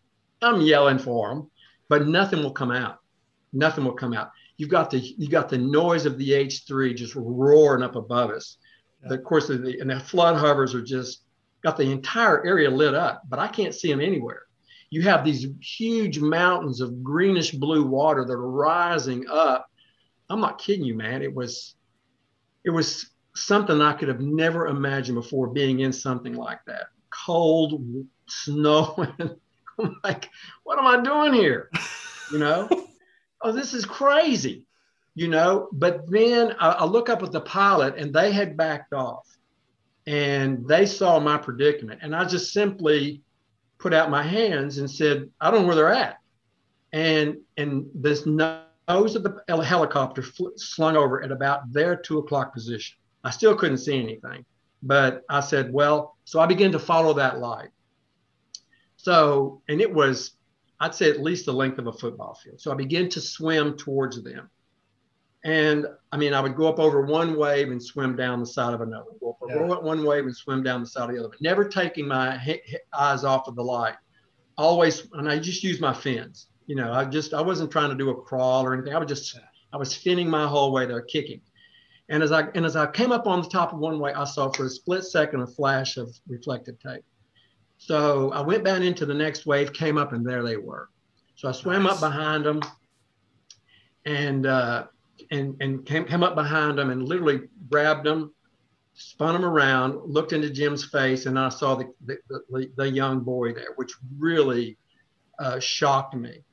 I'm yelling for them, but nothing will come out. Nothing will come out. You've got the you got the noise of the H3 just roaring up above us. Yeah. Of course, the, and the flood hovers are just got the entire area lit up, but I can't see them anywhere. You have these huge mountains of greenish blue water that are rising up. I'm not kidding you, man. It was, it was something I could have never imagined before being in something like that. Cold, snowing. I'm like, what am I doing here? You know? oh, this is crazy. You know, but then I, I look up at the pilot and they had backed off and they saw my predicament. And I just simply put out my hands and said, I don't know where they're at. And and this nose of the helicopter fl- slung over at about their two o'clock position. I still couldn't see anything, but I said, well, so I began to follow that light. So, and it was, I'd say at least the length of a football field. So I began to swim towards them. And I mean, I would go up over one wave and swim down the side of another. Go up Yeah. one wave and swim down the side of the other, but never taking my he- he- eyes off of the light. Always, and I just use my fins. You know, I just I wasn't trying to do a crawl or anything. I was just I was finning my whole way there, kicking. And as I and as I came up on the top of one way, I saw for a split second a flash of reflective tape. So I went down into the next wave, came up, and there they were. So I swam nice. up behind them, and uh, and and came came up behind them and literally grabbed them, spun them around, looked into Jim's face, and I saw the the, the, the young boy there, which really uh, shocked me.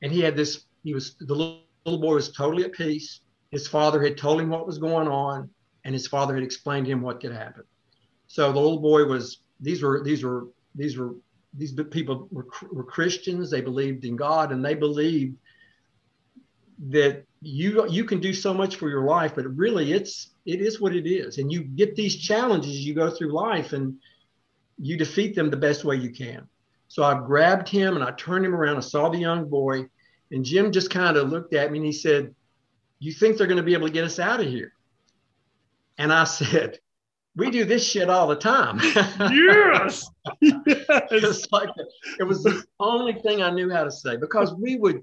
And he had this. He was the little, little boy was totally at peace. His father had told him what was going on, and his father had explained to him what could happen. So the little boy was. These were these were these were these people were, were Christians. They believed in God, and they believed that you you can do so much for your life, but really it's it is what it is. And you get these challenges, you go through life, and you defeat them the best way you can. So I grabbed him and I turned him around. I saw the young boy, and Jim just kind of looked at me and he said, "You think they're going to be able to get us out of here?" And I said, we do this shit all the time. yes. yes. like it was the only thing I knew how to say because we would,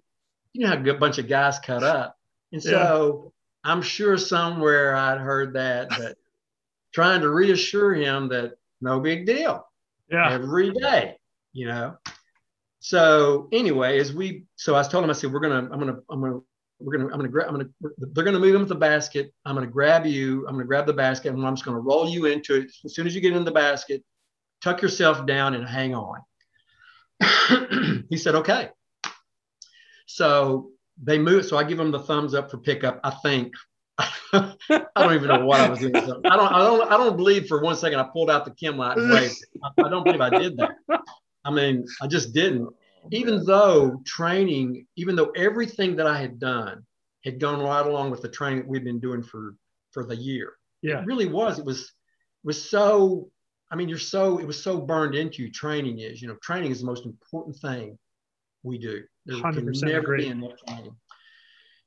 you know, how a good bunch of guys cut up. And so yeah. I'm sure somewhere I'd heard that, but trying to reassure him that no big deal. Yeah. Every day, you know. So anyway, as we, so I told him, I said, we're gonna, I'm gonna, I'm gonna we're gonna, I'm gonna grab, I'm gonna, they're gonna move into the basket. I'm gonna grab you. I'm gonna grab the basket, and I'm just gonna roll you into it. As soon as you get in the basket, tuck yourself down and hang on. he said, okay. So they move. So I give them the thumbs up for pickup. I think. I don't even know what I was doing. I don't. I don't. I don't believe for one second I pulled out the Chemlight and waved. I, I don't believe I did that. I mean, I just didn't even though training, even though everything that I had done had gone right along with the training that we've been doing for for the year. Yeah. It really was. It was was so I mean, you're so it was so burned into you. Training is, you know, training is the most important thing we do. There 100% can never agree. be enough training.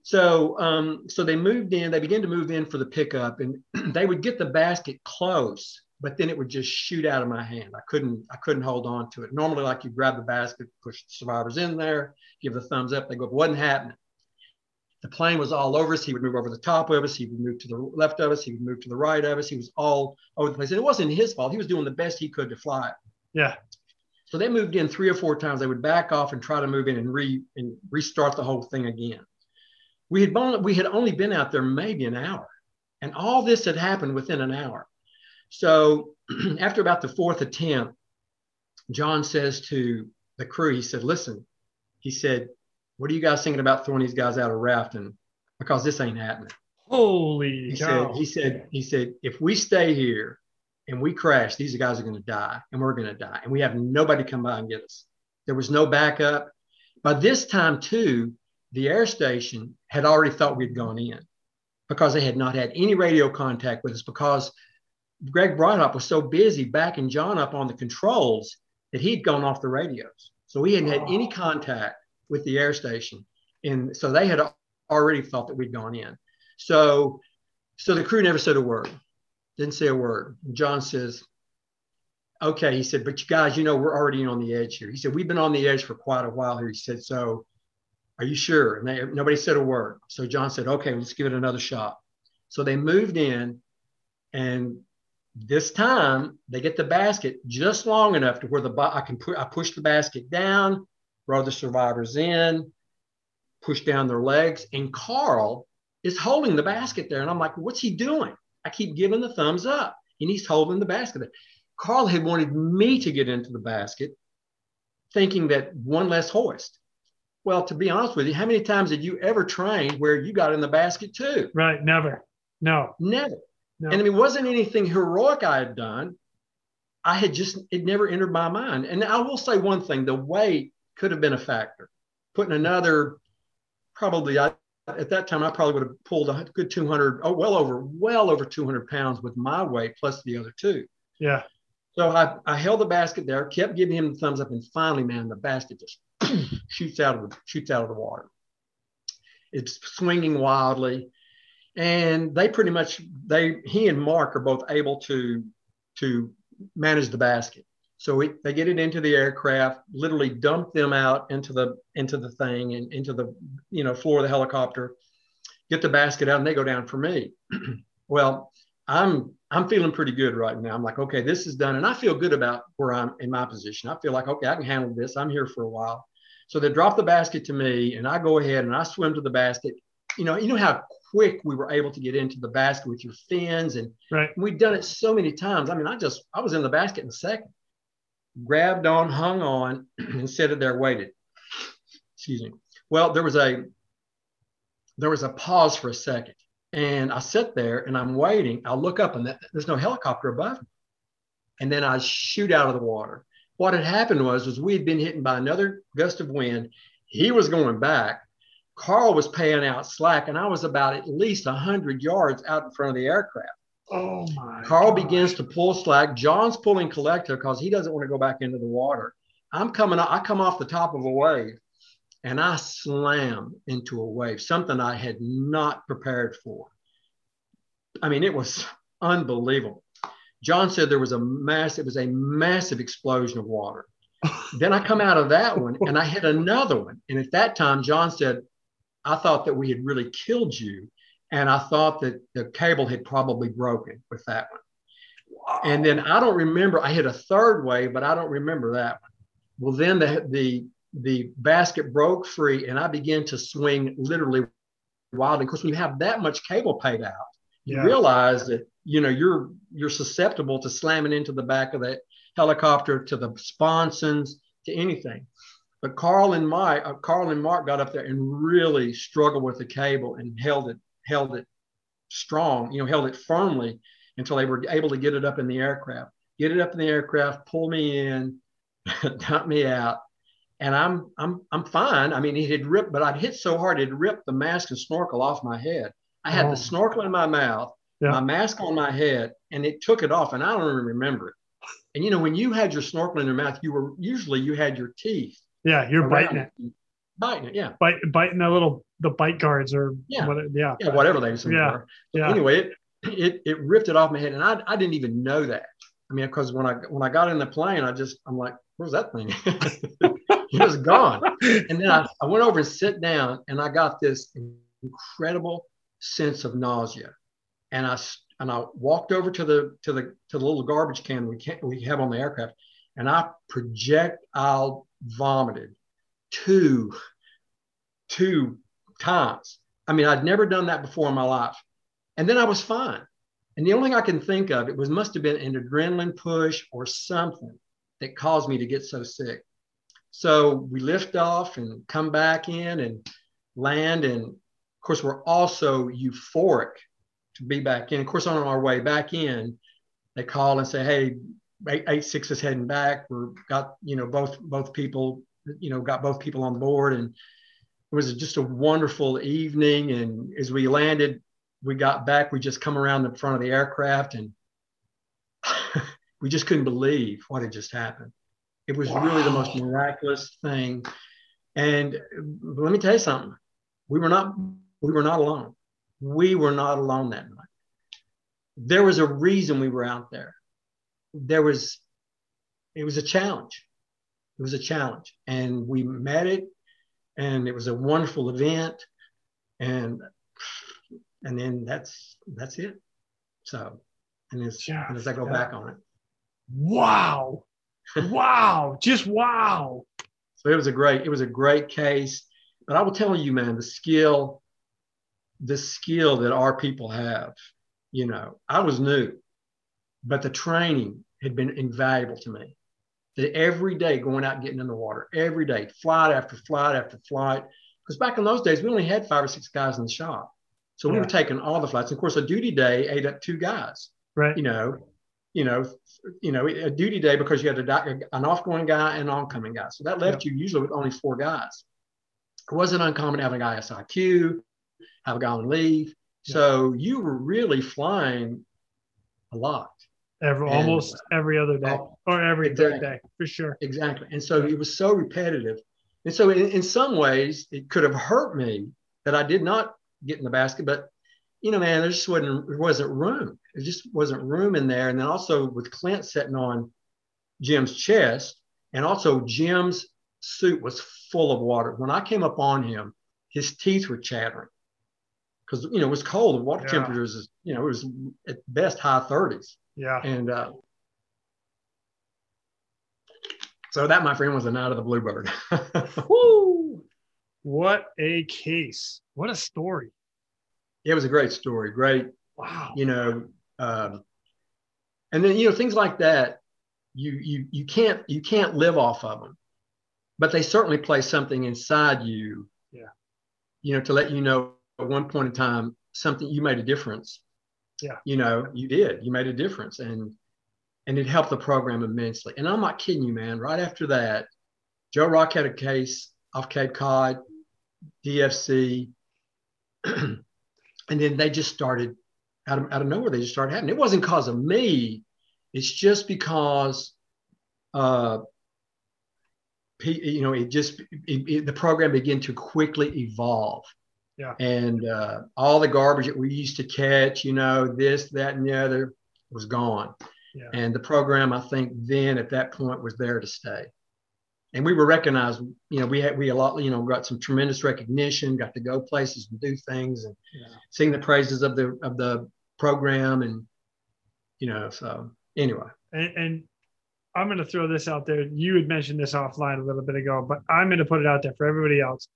So, um, so they moved in. They began to move in for the pickup, and they would get the basket close but then it would just shoot out of my hand. I couldn't I couldn't hold on to it. Normally, like you grab the basket, push the survivors in there, give the thumbs up, they go. It wasn't happening. The plane was all over us. He would move over the top of us. He would move to the left of us. He would move to the right of us. He was all over the place. And it wasn't his fault. He was doing the best he could to fly it. Yeah. So they moved in three or four times. They would back off and try to move in and re and restart the whole thing again. We had only, we had only been out there maybe an hour, and all this had happened within an hour. So after about the fourth attempt, John says to the crew, he said, listen, he said, what are you guys thinking about throwing these guys out of rafting? Because this ain't happening. Holy he cow. said, he said, he said, if we stay here and we crash, these guys are going to die and we're going to die. And we have nobody come by and get us. There was no backup. By this time, too, the air station had already thought we'd gone in because they had not had any radio contact with us because Greg Breithaupt was so busy backing John up on the controls that he'd gone off the radios. So he hadn't had any contact with the air station. And so they had already thought that we'd gone in. So so the crew never said a word, didn't say a word. John says, okay, he said, but you guys, you know, we're already on the edge here. He said, we've been on the edge for quite a while here. He said, so are you sure? And they, nobody said a word. So John said, okay, let's give it another shot. So they moved in and this time they get the basket just long enough to where the I can put I push the basket down, throw the survivors in, push down their legs, and Carl is holding the basket there, and I'm like, what's he doing? I keep giving the thumbs up, and he's holding the basket. Carl had wanted me to get into the basket, thinking that one less hoist. Well, to be honest with you, how many times did you ever train where you got in the basket too? Right, never. No. Never. No. And it wasn't anything heroic I had done. I had just, it never entered my mind. And I will say one thing the weight could have been a factor. Putting another, probably, I, at that time, I probably would have pulled a good 200, oh, well over, well over 200 pounds with my weight plus the other two. Yeah. So I, I held the basket there, kept giving him the thumbs up, and finally, man, the basket just shoots out of the shoots out of the water. It's swinging wildly and they pretty much they he and Mark are both able to to manage the basket. So they get it into the aircraft, literally dump them out into the into the thing and into the you know floor of the helicopter, get the basket out, and they go down for me. well, I'm I'm feeling pretty good right now. I'm like, okay, this is done, and I feel good about where I'm in my position. I feel like, okay, I can handle this. I'm here for a while. So they drop the basket to me, and I go ahead and I swim to the basket. You know, you know how quick we were able to get into the basket with your fins, and right. we've done it so many times. I mean, I just I was in the basket in a second, grabbed on, hung on, and sat there, waited. Excuse me. Well, there was a there was a pause for a second and I sit there and I'm waiting. I look up and there's no helicopter above me. And then I shoot out of the water. What had happened was, was we had been hit by another gust of wind. He was going back. Carl was paying out slack, and I was about at least 100 yards out in front of the aircraft. Oh my! Carl gosh. begins to pull slack. John's pulling collective because he doesn't want to go back into the water. I'm coming. I come off the top of a wave, and I slam into a wave, something I had not prepared for. I mean, it was unbelievable. John said there was a mass, it was a massive explosion of water. then I come out of that one and I hit another one. And at that time, John said, I thought that we had really killed you. And I thought that the cable had probably broken with that one. Wow. And then I don't remember, I hit a third wave, but I don't remember that one. Well, then the, the the basket broke free and I began to swing literally wildly. Because when you have that much cable paid out, you yeah. realize that you know you're you're susceptible to slamming into the back of that helicopter, to the sponsons, to anything. But Carl and Mike, uh, Carl and Mark got up there and really struggled with the cable and held it held it strong, you know, held it firmly until they were able to get it up in the aircraft. Get it up in the aircraft, pull me in, dump me out, and I'm I'm I'm fine. I mean, it had ripped, but I'd hit so hard it ripped the mask and snorkel off my head. I had oh. the snorkel in my mouth, yeah. my mask on my head, and it took it off, and I don't even remember it. And you know, when you had your snorkel in your mouth, you were usually you had your teeth. Yeah, you're biting it. Biting it, yeah. Bite, biting the little the bite guards or yeah, what, yeah, yeah, whatever they yeah. Yeah. Anyway, it, it it ripped it off my head, and I I didn't even know that. I mean, because when I when I got in the plane, I just I'm like, where's that thing? it was gone. And then I, I went over and sit down and I got this incredible sense of nausea. And I and I walked over to the to the to the little garbage can we can we have on the aircraft, and I projectile vomited two two times. I mean, I'd never done that before in my life. And then I was fine. And the only thing I can think of, it was must have been an adrenaline push or something that caused me to get so sick. So we lift off and come back in and land. And of course, we're also euphoric to be back in. Of course, on our way back in, they call and say, "Hey, eight, eight six is heading back. We're got you know both both people you know got both people on board, and it was just a wonderful evening. And as we landed, we got back. We just come around the front of the aircraft, and we just couldn't believe what had just happened. It was wow. really the most miraculous thing. And let me tell you something. We were not we were not alone. We were not alone that night. There was a reason we were out there. There was it was a challenge. It was a challenge. And we met it and it was a wonderful event. And and then that's that's it. So and as, yeah, and as I go yeah. back on it. Wow wow, just wow. So it was a great, it was a great case. But I will tell you, man, the skill, the skill that our people have, you know, I was new, but the training had been invaluable to me. That every day going out and getting in the water, every day, flight after flight after flight. Because back in those days, we only had five or six guys in the shop. So yeah. we were taking all the flights. And of course, a duty day ate up two guys. Right. You know, you know, you know, a duty day because you had a, an off-going guy and an oncoming guy. So that left yep. you usually with only four guys. It wasn't uncommon to have a guy SIQ, have a guy on leave. Yep. So you were really flying a lot. Every, and, almost every other day oh, or every exactly. third day for sure. Exactly. And so it was so repetitive. And so in, in some ways it could have hurt me that I did not get in the basket, but you know, man, there just wasn't there wasn't room. There just wasn't room in there. And then also with Clint sitting on Jim's chest, and also Jim's suit was full of water. When I came up on him, his teeth were chattering because you know it was cold. The water Yeah. temperatures is you know it was at best high 30s, Yeah. and uh, so that my friend was the night of the bluebird. Woo! What a case. What a story. it was a great story, great Wow. you know um, and then you know things like that you you you can't you can't live off of them but they certainly place something inside you Yeah. you know to let you know at one point in time something you made a difference Yeah. you know you did. You made a difference and and it helped the program immensely. And i'm not kidding you man. Right after that joe rock had a case off cape cod dfc and then they just started out of, out of nowhere they just started happening. It wasn't because of me. It's just because uh you know it just it, it- the program began to quickly evolve Yeah. and uh, all the garbage that we used to catch you know this that and the other was gone Yeah. and the program i think then at that point was there to stay and we were recognized you know we had we a lot you know got some tremendous recognition got to go places and do things and Yeah. sing the praises of the of the program and you know so anyway And, and I'm going to throw this out there. You had mentioned this offline a little bit ago, but I'm going to put it out there for everybody else.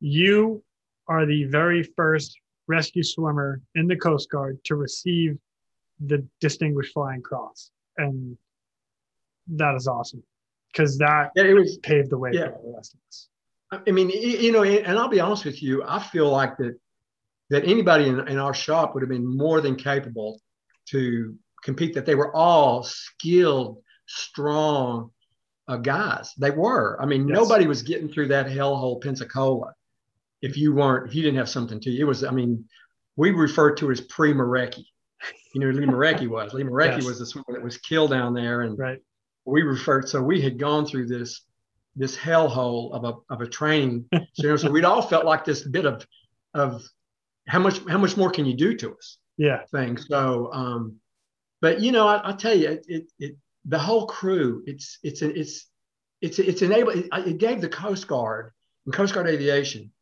You are the very first rescue swimmer in the Coast Guard to receive the Distinguished Flying Cross. And that is awesome because that yeah it was paved the way Yeah. for the rest of us. I mean, you know, and I'll be honest with you, I feel like that that anybody in, in our shop would have been more than capable to compete. That they were all skilled, strong uh, guys. They were. I mean, Yes. nobody was getting through that hellhole Pensacola if you weren't if you didn't have something to you. It was. I mean, we refer to as pre Marecki. You know, Lee Marecki was. Lee Marecki Yes. was the swimmer that was killed down there, and Right. we referred so we had gone through this this hellhole of a of a training so, you know, so we'd all felt like this bit of of how much how much more can you do to us Yeah. thing so um but you know I, i'll tell you it, it it the whole crew it's it's an it's it's it's enabled it, it gave the coast guard and coast guard aviation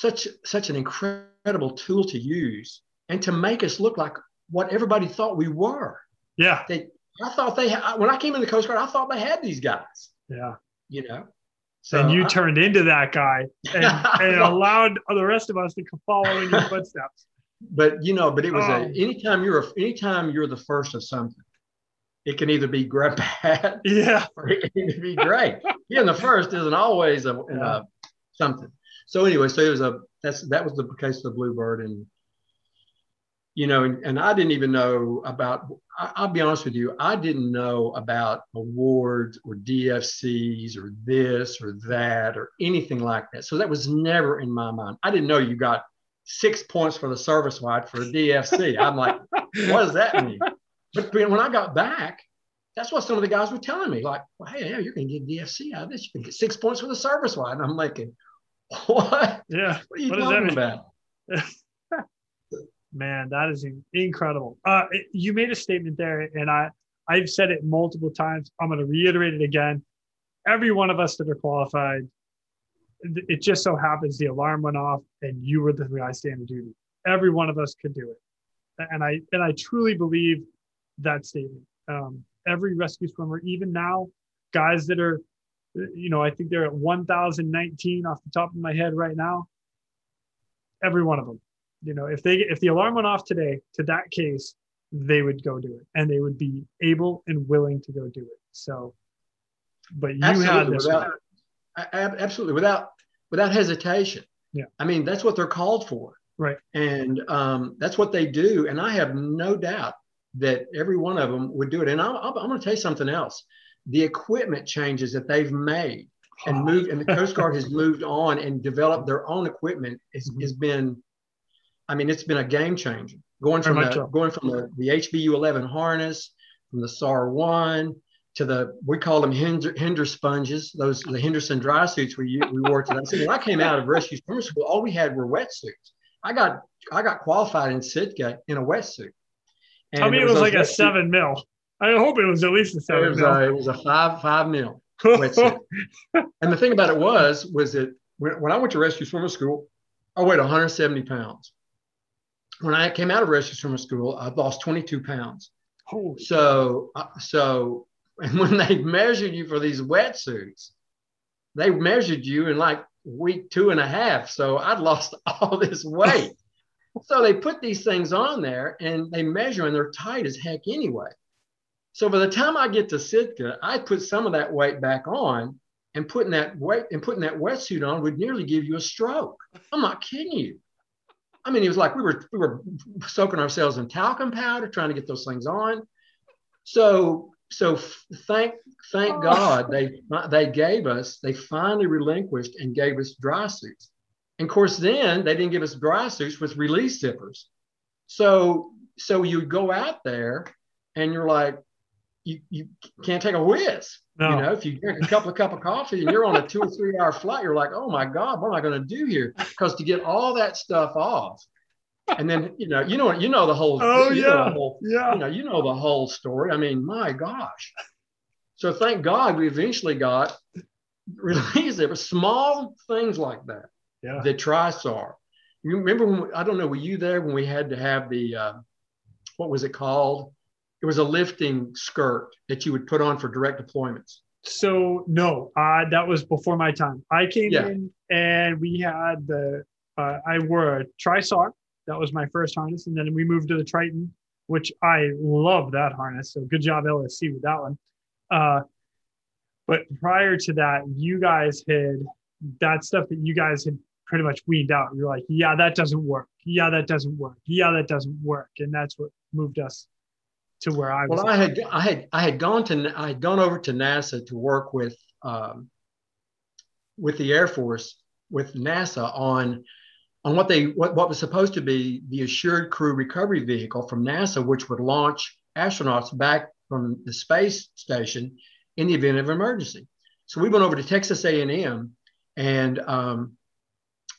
such such an incredible tool to use and to make us look like what everybody thought we were Yeah. they I thought they had, when I came in the Coast Guard, I thought they had these guys, Yeah. you know. So and you I- turned into that guy and, and allowed the rest of us to follow in your footsteps. but you know, but it was Oh. a anytime you're a, anytime you're the first of something, it can either be great bad Yeah. or it can be great. Being the first isn't always a, Yeah. a something. So anyway, so it was a that's that was the case of the Bluebird and you know, and, and I didn't even know about. I, I'll be honest with you, I didn't know about awards or DFCs or this or that or anything like that. So that was never in my mind. I didn't know you got six points for the service wide for a DFC. I'm like, what does that mean? But when I got back, that's what some of the guys were telling me. Like, well, hey, you're going to get DFC out of this. You can get six points for the service wide. And I'm thinking, what? Yeah. What are you What does that talking mean? about? Man, that is incredible. Uh, you made a statement there, and I, I've said it multiple times. I'm going to reiterate it again. Every one of us that are qualified, it just so happens the alarm went off and you were the guy standing duty. Every one of us could do it, and I and I truly believe that statement. Um, every rescue swimmer, even now, guys that are, you know, I think they're at 1,019 off the top of my head right now. Every one of them you know if they if the alarm went off today to that case they would go do it. And they would be able and willing to go do it. So but you had absolutely this without absolutely without without hesitation. Yeah. i mean that's what they're called for. Right. and um, that's what they do. And i have no doubt that every one of them would do it. And i'm, I'm going to tell you something else the equipment changes that they've made and moved and the coast guard has moved on and developed their own equipment has, Mhm. has been i mean it's been a game changer. Going from the so. going from the, the hbu 11 harness from the sar 1 to the we call them hinder, hinder sponges those the henderson dry suits we, we wore to that so when i came out of rescue swimmer school all we had were wetsuits. I got i got qualified in sitka in a wetsuit. I mean, it was those like a seven mil i hope it was at least a it seven was, mil a, it was a five five mil and the thing about it was, was that when, when I went to rescue swimmer school, I weighed 170 pounds. when I came out of rescue swimmer school, I lost 22 pounds. Holy So, uh, so and when they measured you for these wetsuits, they measured you in like week two and a half. So I'd lost all this weight. so they put these things on there and they measure and they're tight as heck anyway. So by the time I get to Sitka, I put some of that weight back on and putting that weight and putting that wetsuit on would nearly give you a stroke. I'm not kidding you. I mean, it was like we were we were soaking ourselves in talcum powder, trying to get those things on. So so thank thank oh. God they they gave us they finally relinquished and gave us dry suits. And of course, then they didn't give us dry suits with release zippers. So so you go out there and you're like, you, you can't take a whiz. No. You know, if you drink a couple of cup of coffee and you're on a two or three hour flight, you're like, oh my God, what am I going to do here? Because to get all that stuff off, and then you know, you know, you know the whole. Oh you yeah, know whole, yeah. You know, you know the whole story. I mean, my gosh. So thank God we eventually got released. There were small things like that. Yeah. The TriSAR. You remember when I don't know, were you there when we had to have the uh, what was it called? It was a lifting skirt that you would put on for direct deployments. So no, uh, that was before my time. I came yeah. in and we had the uh, I wore a TriSAR. That was my first harness, and then we moved to the Triton, which I love that harness. So good job LSC with that one. Uh, but prior to that, you guys had that stuff that you guys had pretty much weaned out. You're like, yeah, that doesn't work. Yeah, that doesn't work. Yeah, that doesn't work, and that's what moved us to where I was. Well, I had I had I had gone to I had gone over to NASA to work with um, with the Air Force with NASA on on what they what, what was supposed to be the assured crew recovery vehicle from NASA, which would launch astronauts back from the space station in the event of emergency. So we went over to Texas A&M and um,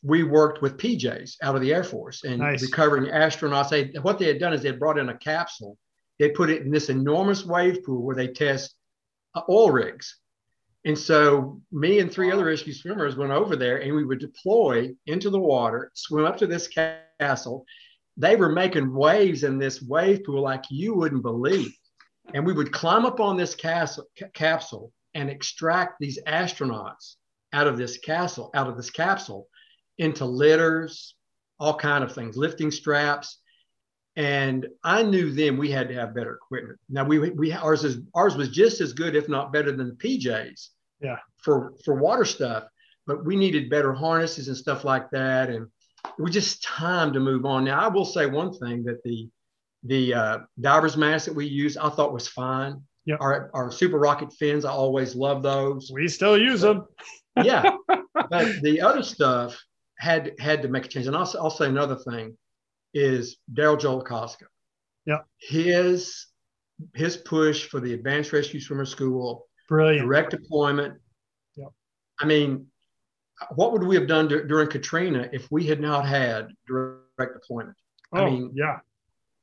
we worked with PJs out of the Air Force and nice. recovering astronauts. They, what they had done is they had brought in a capsule they put it in this enormous wave pool where they test uh, oil rigs. And so me and three other rescue swimmers went over there and we would deploy into the water, swim up to this castle. They were making waves in this wave pool like you wouldn't believe. And we would climb up on this castle, capsule and extract these astronauts out of this castle, out of this capsule into litters, all kind of things, lifting straps. And I knew then we had to have better equipment. Now we we ours is ours was just as good, if not better, than the PJs. Yeah. For for water stuff, but we needed better harnesses and stuff like that, and it was just time to move on. Now I will say one thing that the the uh, divers mask that we use I thought was fine. Yeah. Our our super rocket fins I always love those. We still use them. yeah. But the other stuff had had to make a change. And I'll, I'll say another thing is Daryl Jolikoska. Yeah. His his push for the Advanced Rescue Swimmer School, brilliant direct deployment. Yeah. I mean, what would we have done d- during Katrina if we had not had direct deployment? Oh, I mean, yeah.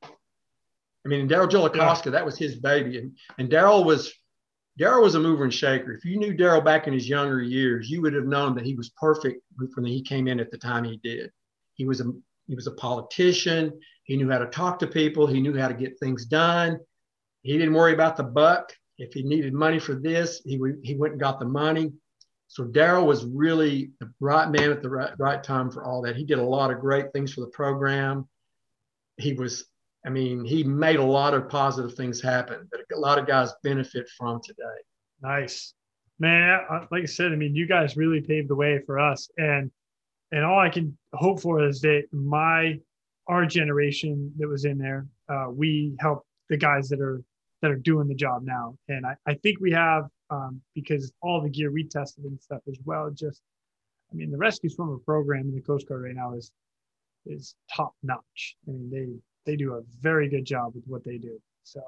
I mean, Daryl Jolikoska, yeah. that was his baby, and and Daryl was Daryl was a mover and shaker. If you knew Daryl back in his younger years, you would have known that he was perfect when he came in at the time he did. He was a he was a politician. He knew how to talk to people. He knew how to get things done. He didn't worry about the buck. If he needed money for this, he, he went and got the money. So Daryl was really the right man at the right, right time for all that. He did a lot of great things for the program. He was, I mean, he made a lot of positive things happen that a lot of guys benefit from today. Nice. Man, like I said, I mean, you guys really paved the way for us. And and all I can hope for is that my our generation that was in there, uh, we help the guys that are that are doing the job now, and I, I think we have um, because all the gear we tested and stuff as well. Just, I mean, the rescue swimmer program in the Coast Guard right now is is top notch. I mean, they they do a very good job with what they do. So.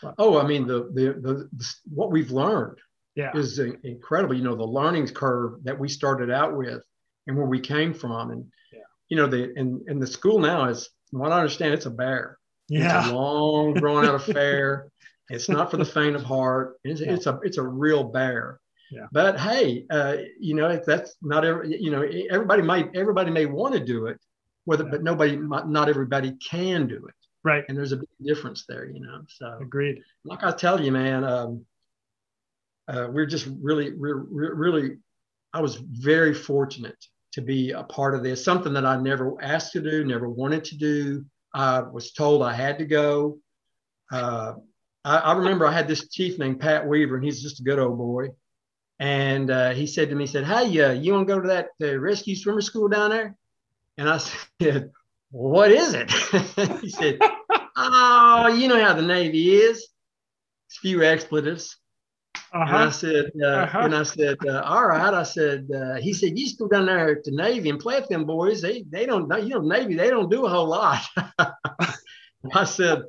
But, oh, I mean, the, the the, the what we've learned yeah. is incredible. You know, the learning curve that we started out with and where we came from. And yeah. you know, the and and the school now is, from what I understand, it's a bear. Yeah. It's a long, drawn out affair. It's not for the faint of heart. It's, yeah. it's a it's a real bear. Yeah. But hey, uh, you know, that's not every, you know, everybody might everybody may want to do it, whether, but nobody, not everybody can do it. Right. And there's a big difference there, you know. So agreed. Like I tell you, man, um, uh, we're just really, we're really, I was very fortunate to be a part of this, something that I never asked to do, never wanted to do. I was told I had to go. Uh, I, I, remember I had this chief named Pat Weaver, and he's just a good old boy. And uh, he said to me, he said, "Hey, uh, you want to go to that uh, rescue swimmer school down there?" And I said, "What is it?" he said, "Oh, you know how the Navy is. A few expletives." Uh-huh. And I said, uh, uh-huh. and I said, uh, all right. I said, uh, he said, you go down there to Navy and play with them boys. They they don't, you know, Navy they don't do a whole lot. I said,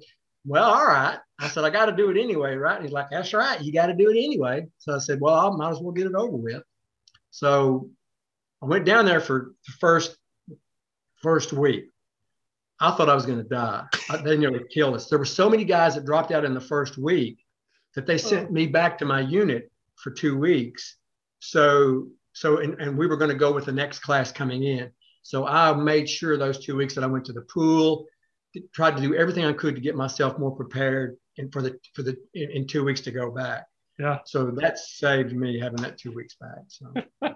well, all right. I said, I got to do it anyway, right? And he's like, that's right. You got to do it anyway. So I said, well, I might as well get it over with. So I went down there for the first first week. I thought I was going to die. They nearly killed us. There were so many guys that dropped out in the first week that they sent me back to my unit for two weeks. So, so, and, and we were going to go with the next class coming in. So I made sure those two weeks that I went to the pool, tried to do everything I could to get myself more prepared and for the, for the, in, in two weeks to go back. Yeah. So that saved me having that two weeks back. So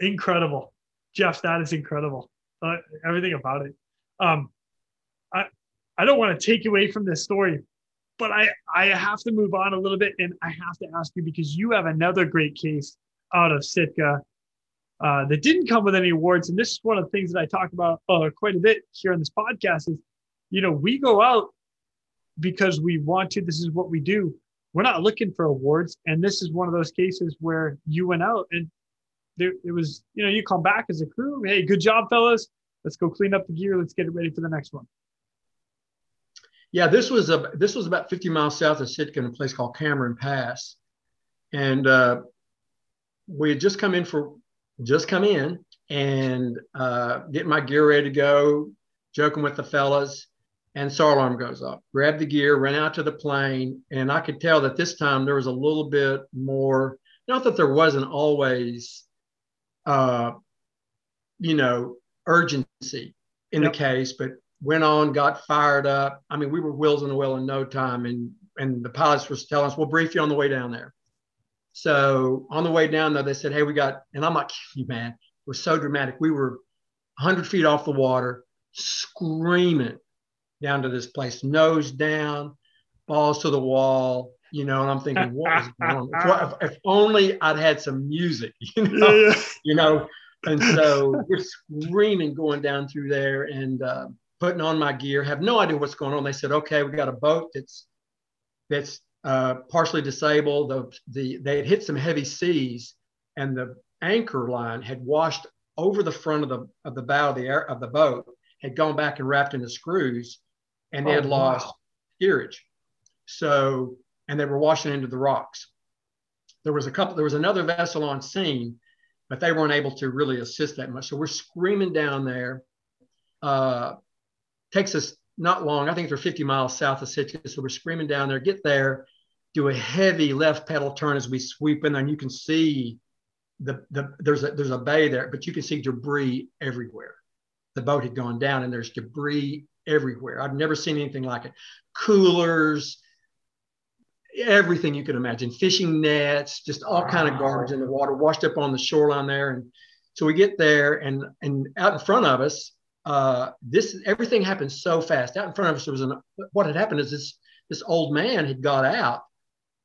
incredible. Jeff, that is incredible. Uh, everything about it. Um, I, I don't want to take away from this story, but I, I have to move on a little bit and I have to ask you because you have another great case out of Sitka uh, that didn't come with any awards. And this is one of the things that I talk about uh, quite a bit here on this podcast is, you know, we go out because we want to, this is what we do. We're not looking for awards. And this is one of those cases where you went out and there, it was, you know, you come back as a crew. Hey, good job, fellas. Let's go clean up the gear. Let's get it ready for the next one. Yeah, this was a this was about 50 miles south of Sitka in a place called Cameron Pass, and uh, we had just come in for just come in and uh, getting my gear ready to go, joking with the fellas, and SAR alarm goes off. Grab the gear, ran out to the plane, and I could tell that this time there was a little bit more. Not that there wasn't always, uh, you know, urgency in yep. the case, but went on, got fired up. I mean, we were wheels in the wheel in no time, and and the pilots were telling us, "We'll brief you on the way down there." So on the way down though, they said, "Hey, we got," and I'm like, "You man, it was so dramatic. We were 100 feet off the water, screaming down to this place, nose down, balls to the wall." You know, and I'm thinking, what is going on? If, if, only I'd had some music, you know, yeah. you know. And so we're screaming going down through there, and uh, putting on my gear, have no idea what's going on. They said, okay, we got a boat that's that's uh, partially disabled. The, the they had hit some heavy seas, and the anchor line had washed over the front of the of the bow of the air, of the boat, had gone back and wrapped into screws, and they oh, had lost wow. steerage. So, and they were washing into the rocks. There was a couple. There was another vessel on scene, but they weren't able to really assist that much. So we're screaming down there. Uh, takes us not long. I think they're 50 miles south of Sitka. So we're screaming down there, get there, do a heavy left pedal turn as we sweep in there. And you can see the, the there's a there's a bay there, but you can see debris everywhere. The boat had gone down and there's debris everywhere. I've never seen anything like it. Coolers, everything you could imagine, fishing nets, just all wow. kind of garbage in the water, washed up on the shoreline there. And so we get there and and out in front of us uh, this everything happened so fast. Out in front of us, there was an what had happened is this this old man had got out,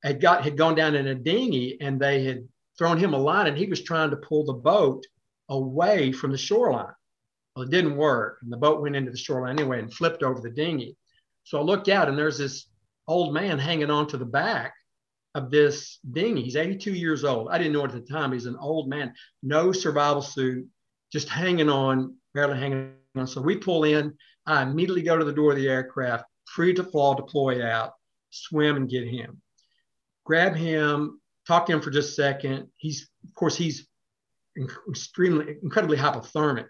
had got had gone down in a dinghy, and they had thrown him a line, and he was trying to pull the boat away from the shoreline. Well, it didn't work, and the boat went into the shoreline anyway and flipped over the dinghy. So I looked out, and there's this old man hanging on to the back of this dinghy. He's 82 years old. I didn't know it at the time. He's an old man, no survival suit, just hanging on, barely hanging and so we pull in. I immediately go to the door of the aircraft, free to fall, deploy out, swim and get him. Grab him, talk to him for just a second. He's, of course, he's extremely, incredibly hypothermic.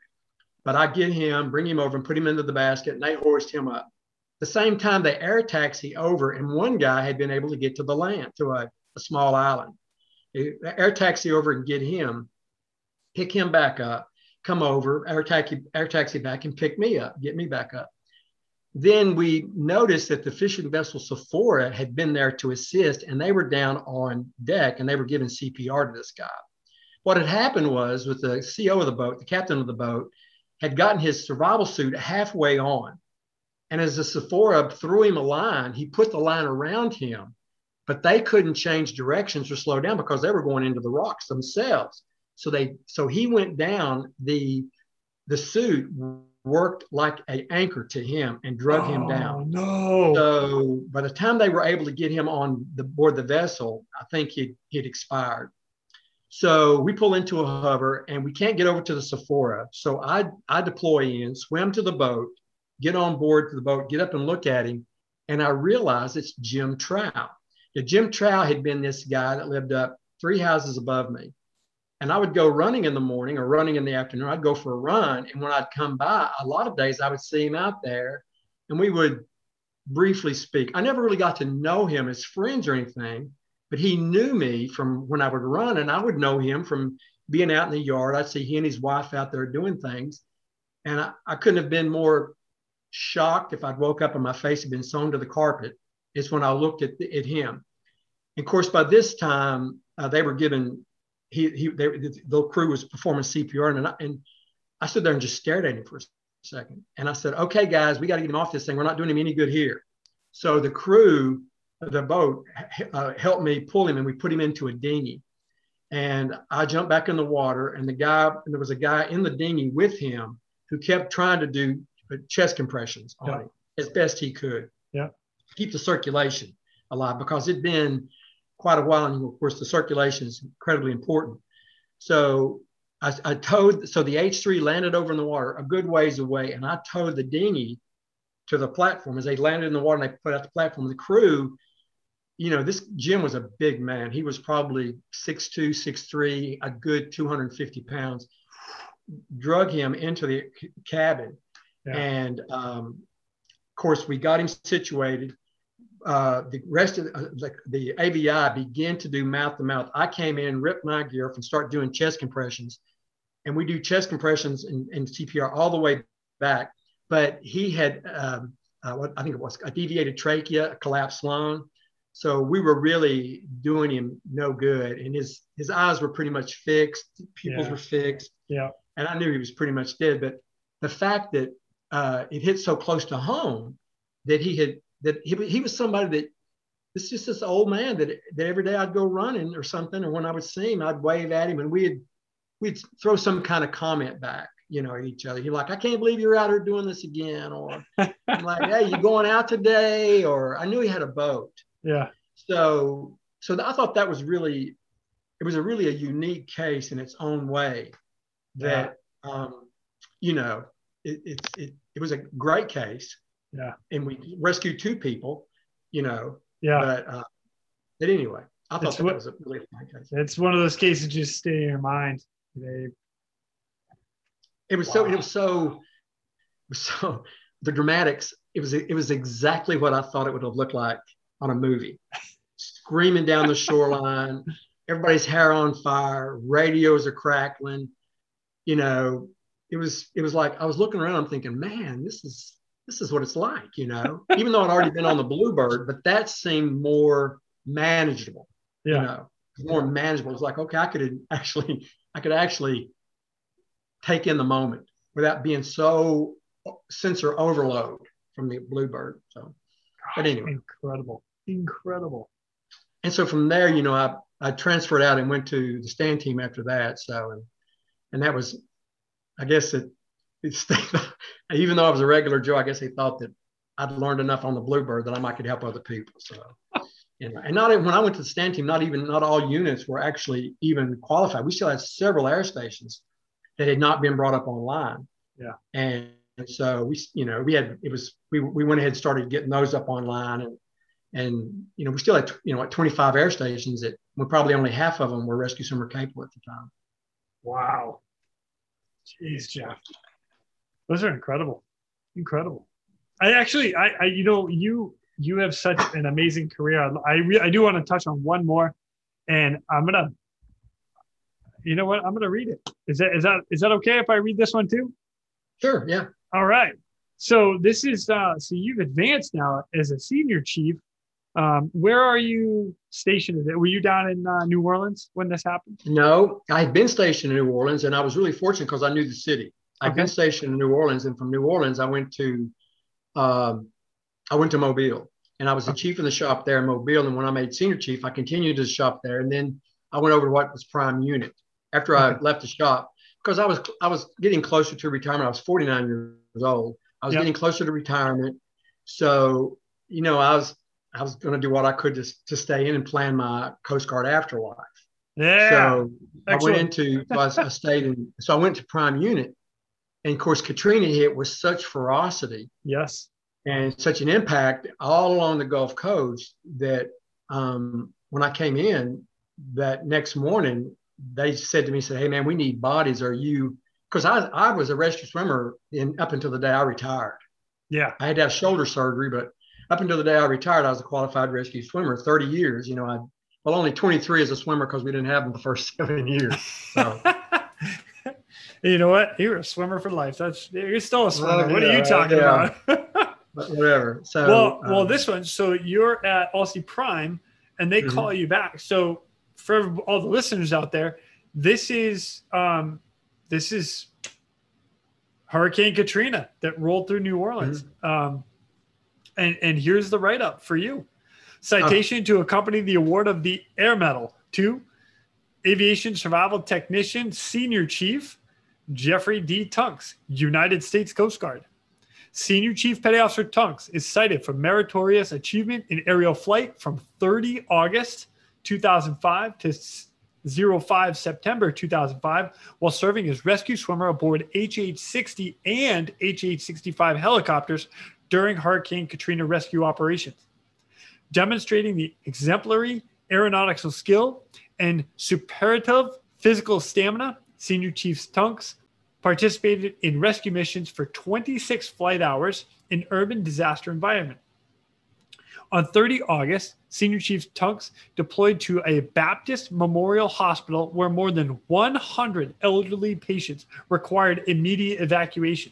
But I get him, bring him over, and put him into the basket, and they hoist him up. the same time, they air taxi over, and one guy had been able to get to the land, to a, a small island. They air taxi over and get him, pick him back up, come over, air taxi, air taxi back and pick me up, get me back up. Then we noticed that the fishing vessel Sephora had been there to assist, and they were down on deck and they were giving CPR to this guy. What had happened was, with the CO of the boat, the captain of the boat, had gotten his survival suit halfway on. And as the Sephora threw him a line, he put the line around him, but they couldn't change directions or slow down because they were going into the rocks themselves. So they so he went down. The the suit worked like an anchor to him and drug oh, him down. No. So by the time they were able to get him on the board the vessel, I think he he'd expired. So we pull into a hover and we can't get over to the Sephora. So I I deploy in, swim to the boat, get on board to the boat, get up and look at him, and I realize it's Jim Trow. Now, Jim Trow had been this guy that lived up three houses above me. And I would go running in the morning or running in the afternoon. I'd go for a run. And when I'd come by, a lot of days I would see him out there and we would briefly speak. I never really got to know him as friends or anything, but he knew me from when I would run and I would know him from being out in the yard. I'd see he and his wife out there doing things. And I, I couldn't have been more shocked if I'd woke up and my face had been sewn to the carpet. It's when I looked at, at him. And of course, by this time, uh, they were given he he they, the crew was performing CPR and I, and I stood there and just stared at him for a second and I said, "Okay, guys, we got to get him off this thing. We're not doing him any good here." So the crew, the boat, uh, helped me pull him and we put him into a dinghy. And I jumped back in the water and the guy and there was a guy in the dinghy with him who kept trying to do chest compressions on yeah. him as best he could. Yeah. Keep the circulation alive because it'd been quite a while. And of course, the circulation is incredibly important. So I, I towed, so the H3 landed over in the water a good ways away, and I towed the dinghy to the platform. As they landed in the water and they put out the platform, the crew, you know, this Jim was a big man. He was probably 6'2, 6'3, a good 250 pounds. Drug him into the cabin. Yeah. And um, of course, we got him situated uh, the rest of the, uh, the, the AVI began to do mouth to mouth. I came in, ripped my gear off, and start doing chest compressions. And we do chest compressions and, and CPR all the way back. But he had, um, uh, what I think it was a deviated trachea, a collapsed lung. So we were really doing him no good. And his, his eyes were pretty much fixed, pupils yeah. were fixed. Yeah. And I knew he was pretty much dead. But the fact that uh, it hit so close to home that he had that he, he was somebody that it's just this old man that, that every day I'd go running or something, or when I would see him, I'd wave at him and we'd we'd throw some kind of comment back, you know, at each other. He's like, I can't believe you're out here doing this again, or I'm like, hey, you going out today? Or I knew he had a boat. Yeah. So so I thought that was really it was a really a unique case in its own way that yeah. um, you know it, it, it, it was a great case yeah. And we rescued two people, you know. Yeah. But, uh, but anyway, I thought it's that what, was a really fun case. It's one of those cases just stay in your mind. They, it was wow. so, it was so, so, the dramatics, it was, it was exactly what I thought it would have looked like on a movie. Screaming down the shoreline, everybody's hair on fire, radios are crackling, you know, it was, it was like, I was looking around, I'm thinking, man, this is, this is what it's like, you know, even though I'd already been on the Bluebird, but that seemed more manageable, yeah. you know, more manageable. It's like, okay, I could actually, I could actually take in the moment without being so sensor overload from the Bluebird. So, but anyway. Incredible. Incredible. And so from there, you know, I, I transferred out and went to the stand team after that. So, and, and that was, I guess it, even though I was a regular Joe, I guess he thought that I'd learned enough on the Bluebird that I might could help other people. So, and, and not even, when I went to the stand team, not even not all units were actually even qualified. We still had several air stations that had not been brought up online. Yeah, and, and so we, you know, we had it was we we went ahead and started getting those up online and and you know we still had you know at 25 air stations that we probably only half of them were rescue swimmer capable at the time. Wow. Jeez, Jeff. Those are incredible, incredible. I actually, I, I, you know, you you have such an amazing career. I re- I do want to touch on one more, and I'm gonna. you know what? I'm going to read it. Is that is that is that okay if I read this one too? Sure. Yeah. All right. So this is uh, so you've advanced now as a senior chief. Um, where are you stationed? Were you down in uh, New Orleans when this happened? No, I had been stationed in New Orleans, and I was really fortunate because I knew the city. I'd Okay. been stationed in New Orleans, and from New Orleans, I went to, um, I went to Mobile, and I was the chief of the shop there in Mobile. And when I made senior chief, I continued to shop there, and then I went over to what was prime unit after I left the shop because I was I was getting closer to retirement. I was 49 years old. I was Yep. getting closer to retirement, so you know I was I was going to do what I could to to stay in and plan my Coast Guard afterlife. Yeah. So I went into, so I, I stayed in, so I went to prime unit. And of course, Katrina hit with such ferocity yes. and such an impact all along the Gulf Coast that um, when I came in that next morning, they said to me, said, Hey man, we need bodies. Are you, cause I, I was a rescue swimmer in up until the day I retired. Yeah. I had to have shoulder surgery, but up until the day I retired, I was a qualified rescue swimmer, 30 years, you know, I, well, only 23 as a swimmer because we didn't have them the first seven years. So. you know what? You were a swimmer for life. That's you're still a swimmer. Well, what are you talking yeah. about? but whatever. So well, well, um, this one. So you're at Aussie Prime, and they Mhm. call you back. So for all the listeners out there, this is um, this is Hurricane Katrina that rolled through New Orleans. Mm-hmm. Um, and and here's the write up for you: citation to accompany the award of the Air Medal to Aviation Survival Technician Senior Chief Jeffrey D. Tunks, United States Coast Guard. Senior Chief Petty Officer Tunks is cited for meritorious achievement in aerial flight from 30 August 2005 to 05 September 2005 while serving as rescue swimmer aboard HH 60 and HH 65 helicopters during Hurricane Katrina rescue operations. Demonstrating the exemplary aeronautical skill and superlative physical stamina, Senior Chief Tunks participated in rescue missions for 26 flight hours in urban disaster environment. On 30 August, Senior Chief Tunks deployed to a Baptist Memorial Hospital where more than 100 elderly patients required immediate evacuation.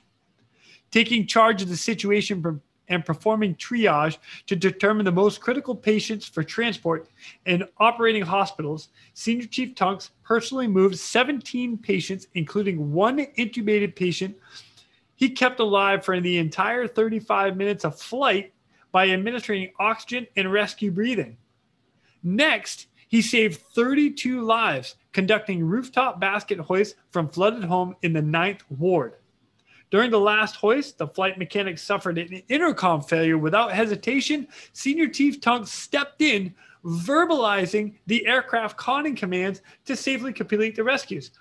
Taking charge of the situation per- and performing triage to determine the most critical patients for transport in operating hospitals, Senior Chief Tunks personally moved 17 patients, including one intubated patient. He kept alive for the entire 35 minutes of flight by administering oxygen and rescue breathing. Next, he saved 32 lives conducting rooftop basket hoists from flooded home in the Ninth Ward. During the last hoist, the flight mechanic suffered an intercom failure without hesitation. Senior Chief Tunks stepped in, verbalizing the aircraft conning commands to safely complete the rescues.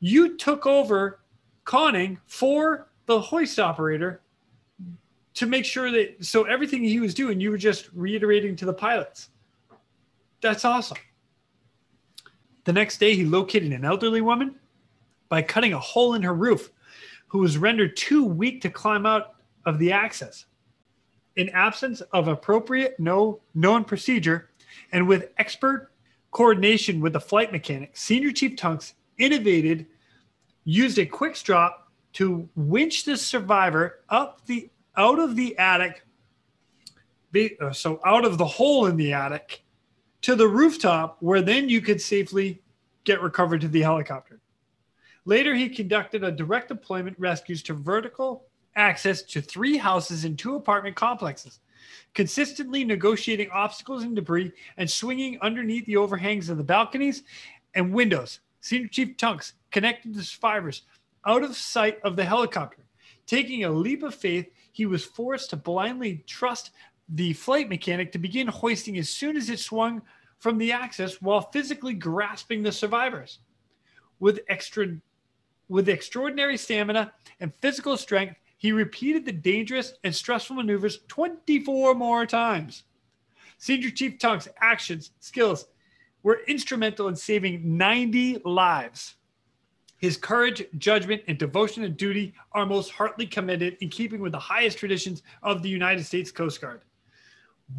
You took over conning for the hoist operator to make sure that so everything he was doing, you were just reiterating to the pilots. That's awesome. The next day, he located an elderly woman by cutting a hole in her roof who was rendered too weak to climb out of the access. In absence of appropriate no known procedure and with expert coordination with the flight mechanic, Senior Chief Tunks innovated, used a quick strop to winch the survivor up the out of the attic, uh, so out of the hole in the attic to the rooftop, where then you could safely get recovered to the helicopter. Later, he conducted a direct deployment rescues to vertical access to three houses and two apartment complexes, consistently negotiating obstacles and debris and swinging underneath the overhangs of the balconies and windows. Senior Chief Tunks connected the survivors out of sight of the helicopter. Taking a leap of faith, he was forced to blindly trust the flight mechanic to begin hoisting as soon as it swung from the axis while physically grasping the survivors. With extra with extraordinary stamina and physical strength, he repeated the dangerous and stressful maneuvers 24 more times. Senior Chief Tunk's actions, skills were instrumental in saving 90 lives. His courage, judgment, and devotion to duty are most heartily commended in keeping with the highest traditions of the United States Coast Guard.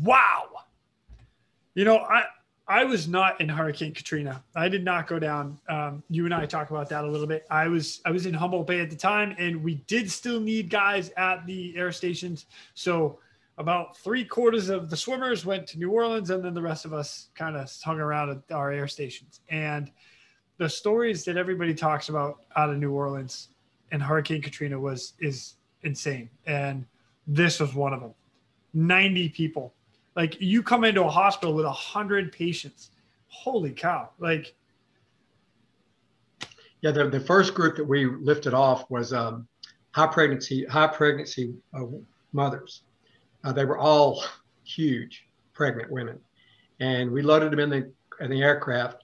Wow. You know, I I was not in Hurricane Katrina. I did not go down. Um, you and I talk about that a little bit. I was I was in Humboldt Bay at the time, and we did still need guys at the air stations. So about three quarters of the swimmers went to New Orleans, and then the rest of us kind of hung around at our air stations. And the stories that everybody talks about out of New Orleans and Hurricane Katrina was is insane, and this was one of them. Ninety people, like you come into a hospital with a hundred patients. Holy cow! Like, yeah, the, the first group that we lifted off was um, high pregnancy high pregnancy uh, mothers uh, they were all huge pregnant women. And we loaded them in the, in the aircraft.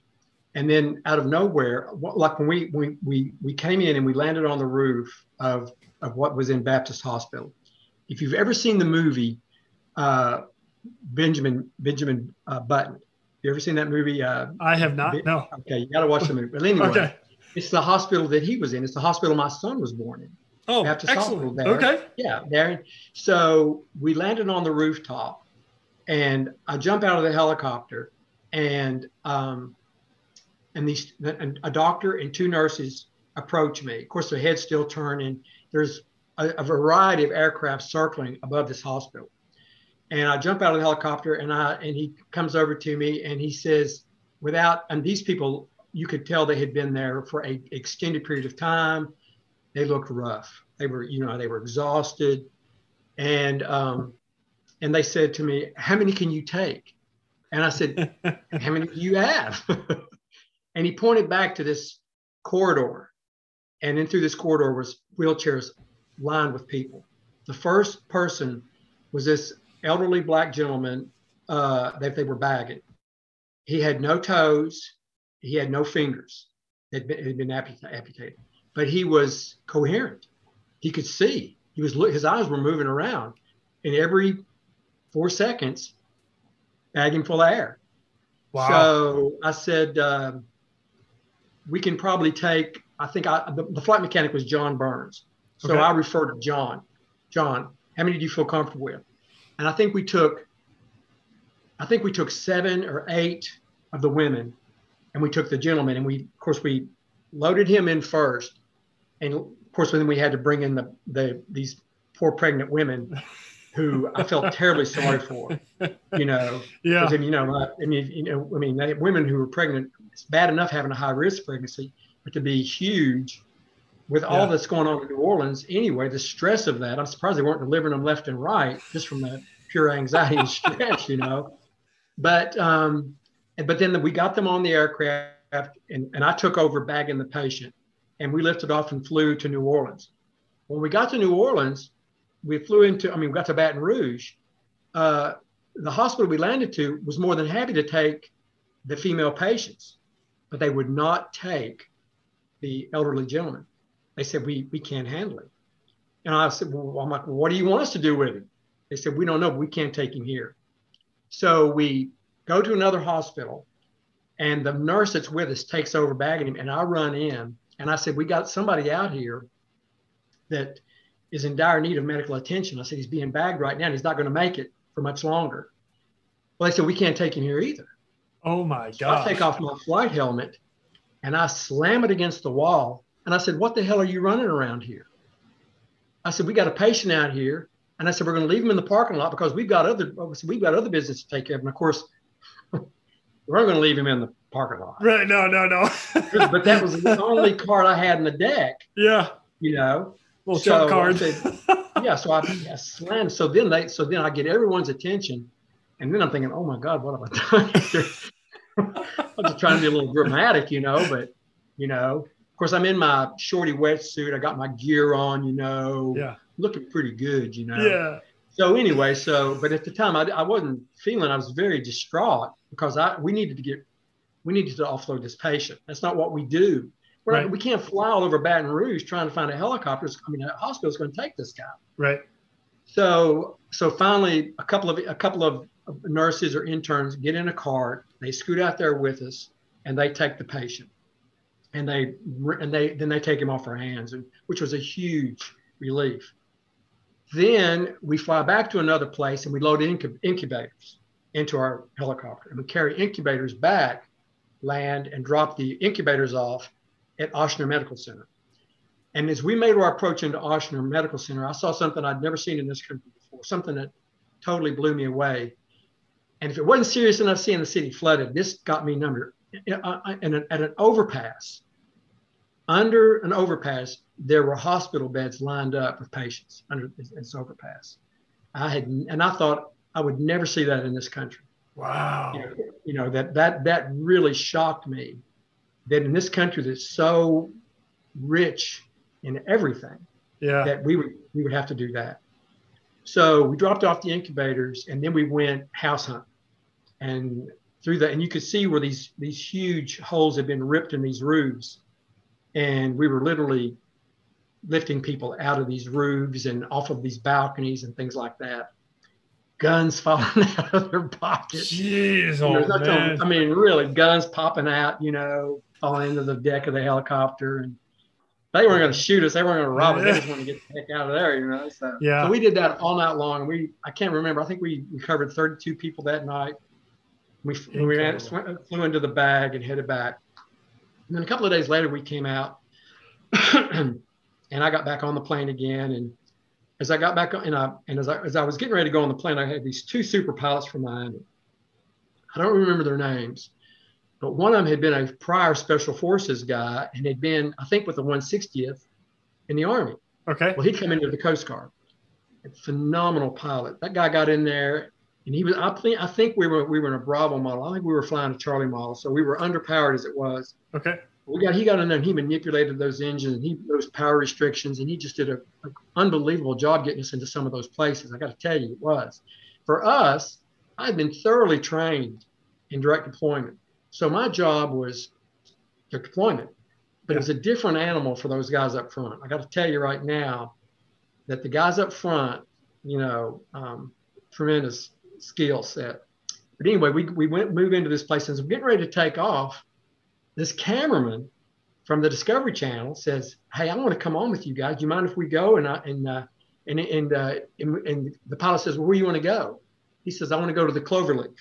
And then out of nowhere, like when we, we, we, we came in and we landed on the roof of, of what was in Baptist Hospital. If you've ever seen the movie uh, Benjamin Benjamin uh, Button, you ever seen that movie? Uh, I have not. No. Okay, you got to watch the movie. But anyway, okay. it's the hospital that he was in. It's the hospital my son was born in. Oh, Baptist excellent. Hospital there. Okay. Yeah, there. So we landed on the rooftop, and I jump out of the helicopter, and um, and these and a doctor and two nurses approach me. Of course, their head's still turning. There's a, a variety of aircraft circling above this hospital, and I jump out of the helicopter, and I and he comes over to me, and he says, without and these people, you could tell they had been there for a extended period of time they looked rough. They were, you know, they were exhausted, and um, and they said to me, "How many can you take?" And I said, "How many do you have?" and he pointed back to this corridor, and then through this corridor was wheelchairs lined with people. The first person was this elderly black gentleman uh, that they were bagging. He had no toes, he had no fingers. Had been, had been amputated but he was coherent. He could see. He was his eyes were moving around, and every four seconds, bagging full of air. Wow. So I said, uh, we can probably take. I think I, the, the, flight mechanic was John Burns, so okay. I referred to John. John, how many do you feel comfortable with? And I think we took. I think we took seven or eight of the women, and we took the gentleman, and we, of course, we loaded him in first and of course, then we had to bring in the, the these poor pregnant women who I felt terribly sorry for. You know, yeah. You know, I mean, you know, I mean, they, women who are pregnant. It's bad enough having a high risk pregnancy, but to be huge with all that's going on in New Orleans anyway, the stress of that. I'm surprised they weren't delivering them left and right just from the pure anxiety and stress. You know, but um, but then we got them on the aircraft, and, and I took over bagging the patient and we lifted off and flew to New Orleans. When we got to New Orleans, we flew into, I mean, we got to Baton Rouge. Uh, the hospital we landed to was more than happy to take the female patients, but they would not take the elderly gentleman. They said, we, we can't handle it. And I said, well, I'm like, well, what do you want us to do with him? They said, we don't know, but we can't take him here. So we go to another hospital and the nurse that's with us takes over bagging him and I run in and I said, We got somebody out here that is in dire need of medical attention. I said, He's being bagged right now and he's not going to make it for much longer. Well, they said, We can't take him here either. Oh my God. So I take off my flight helmet and I slam it against the wall. And I said, What the hell are you running around here? I said, We got a patient out here. And I said, We're going to leave him in the parking lot because we've got other we've got other business to take care of. And of course, we're going to leave him in the parking lot. Right. No, no, no. but that was the only card I had in the deck. Yeah. You know, little so card. Said, yeah. So I, I slammed. So then they, so then I get everyone's attention. And then I'm thinking, oh my God, what have I done? I'm just trying to be a little dramatic, you know, but, you know, course, I'm in my shorty wetsuit. I got my gear on, you know, yeah. looking pretty good, you know. Yeah. So anyway, so but at the time I, I wasn't feeling. I was very distraught because I we needed to get we needed to offload this patient. That's not what we do. We're right. we can't fly all over Baton Rouge trying to find a helicopter. I mean, a hospital's going to take this guy. Right. So so finally, a couple of a couple of nurses or interns get in a cart. They scoot out there with us, and they take the patient, and they and they then they take him off our hands, which was a huge relief. Then we fly back to another place and we load incub- incubators. into our helicopter. And we carry incubators back, land, and drop the incubators off at Ochsner Medical Center. And as we made our approach into Ochsner Medical Center, I saw something I'd never seen in this country before, something that totally blew me away. And if it wasn't serious enough seeing the city flooded, this got me numbered. At an overpass, under an overpass, there were hospital beds lined up with patients under this overpass. I had, and I thought I would never see that in this country. Wow. You know, you know that that that really shocked me. That in this country that's so rich in everything, yeah, that we would we would have to do that. So we dropped off the incubators, and then we went house hunt, and through that, and you could see where these these huge holes had been ripped in these roofs, and we were literally lifting people out of these roofs and off of these balconies and things like that. Guns falling out of their pockets. Jeez, oh, You know, man. I mean, really, guns popping out, you know, falling into the deck of the helicopter. And they weren't going to shoot us. They weren't going to rob us. They just wanted to get the heck out of there, you know. So, Yeah. so we did that all night long. We, I can't remember. I think we, we covered 32 people that night. We, we ran, sw- flew into the bag and headed back. And then a couple of days later, we came out and I got back on the plane again. And as I got back on, and I, and as I, as I was getting ready to go on the plane, I had these two super pilots from Miami. I don't remember their names, but one of them had been a prior special forces guy and had been, I think, with the 160th in the Army. Okay. Well, he came into the Coast Guard. A phenomenal pilot. That guy got in there, and he was. I think. I think we were. We were in a Bravo model. I think we were flying a Charlie model, so we were underpowered as it was. Okay. We got. He got in there and he manipulated those engines. And he those power restrictions, and he just did a, a unbelievable job getting us into some of those places. I got to tell you, it was. For us, I had been thoroughly trained in direct deployment, so my job was direct deployment. But it was a different animal for those guys up front. I got to tell you right now that the guys up front, you know, um, tremendous skill set. But anyway, we, we went move into this place and as we're getting ready to take off. This cameraman from the Discovery Channel says, "Hey, I want to come on with you guys. Do you mind if we go?" And I, and uh, and and, uh, and and the pilot says, "Well, where do you want to go?" He says, "I want to go to the Cloverleaf."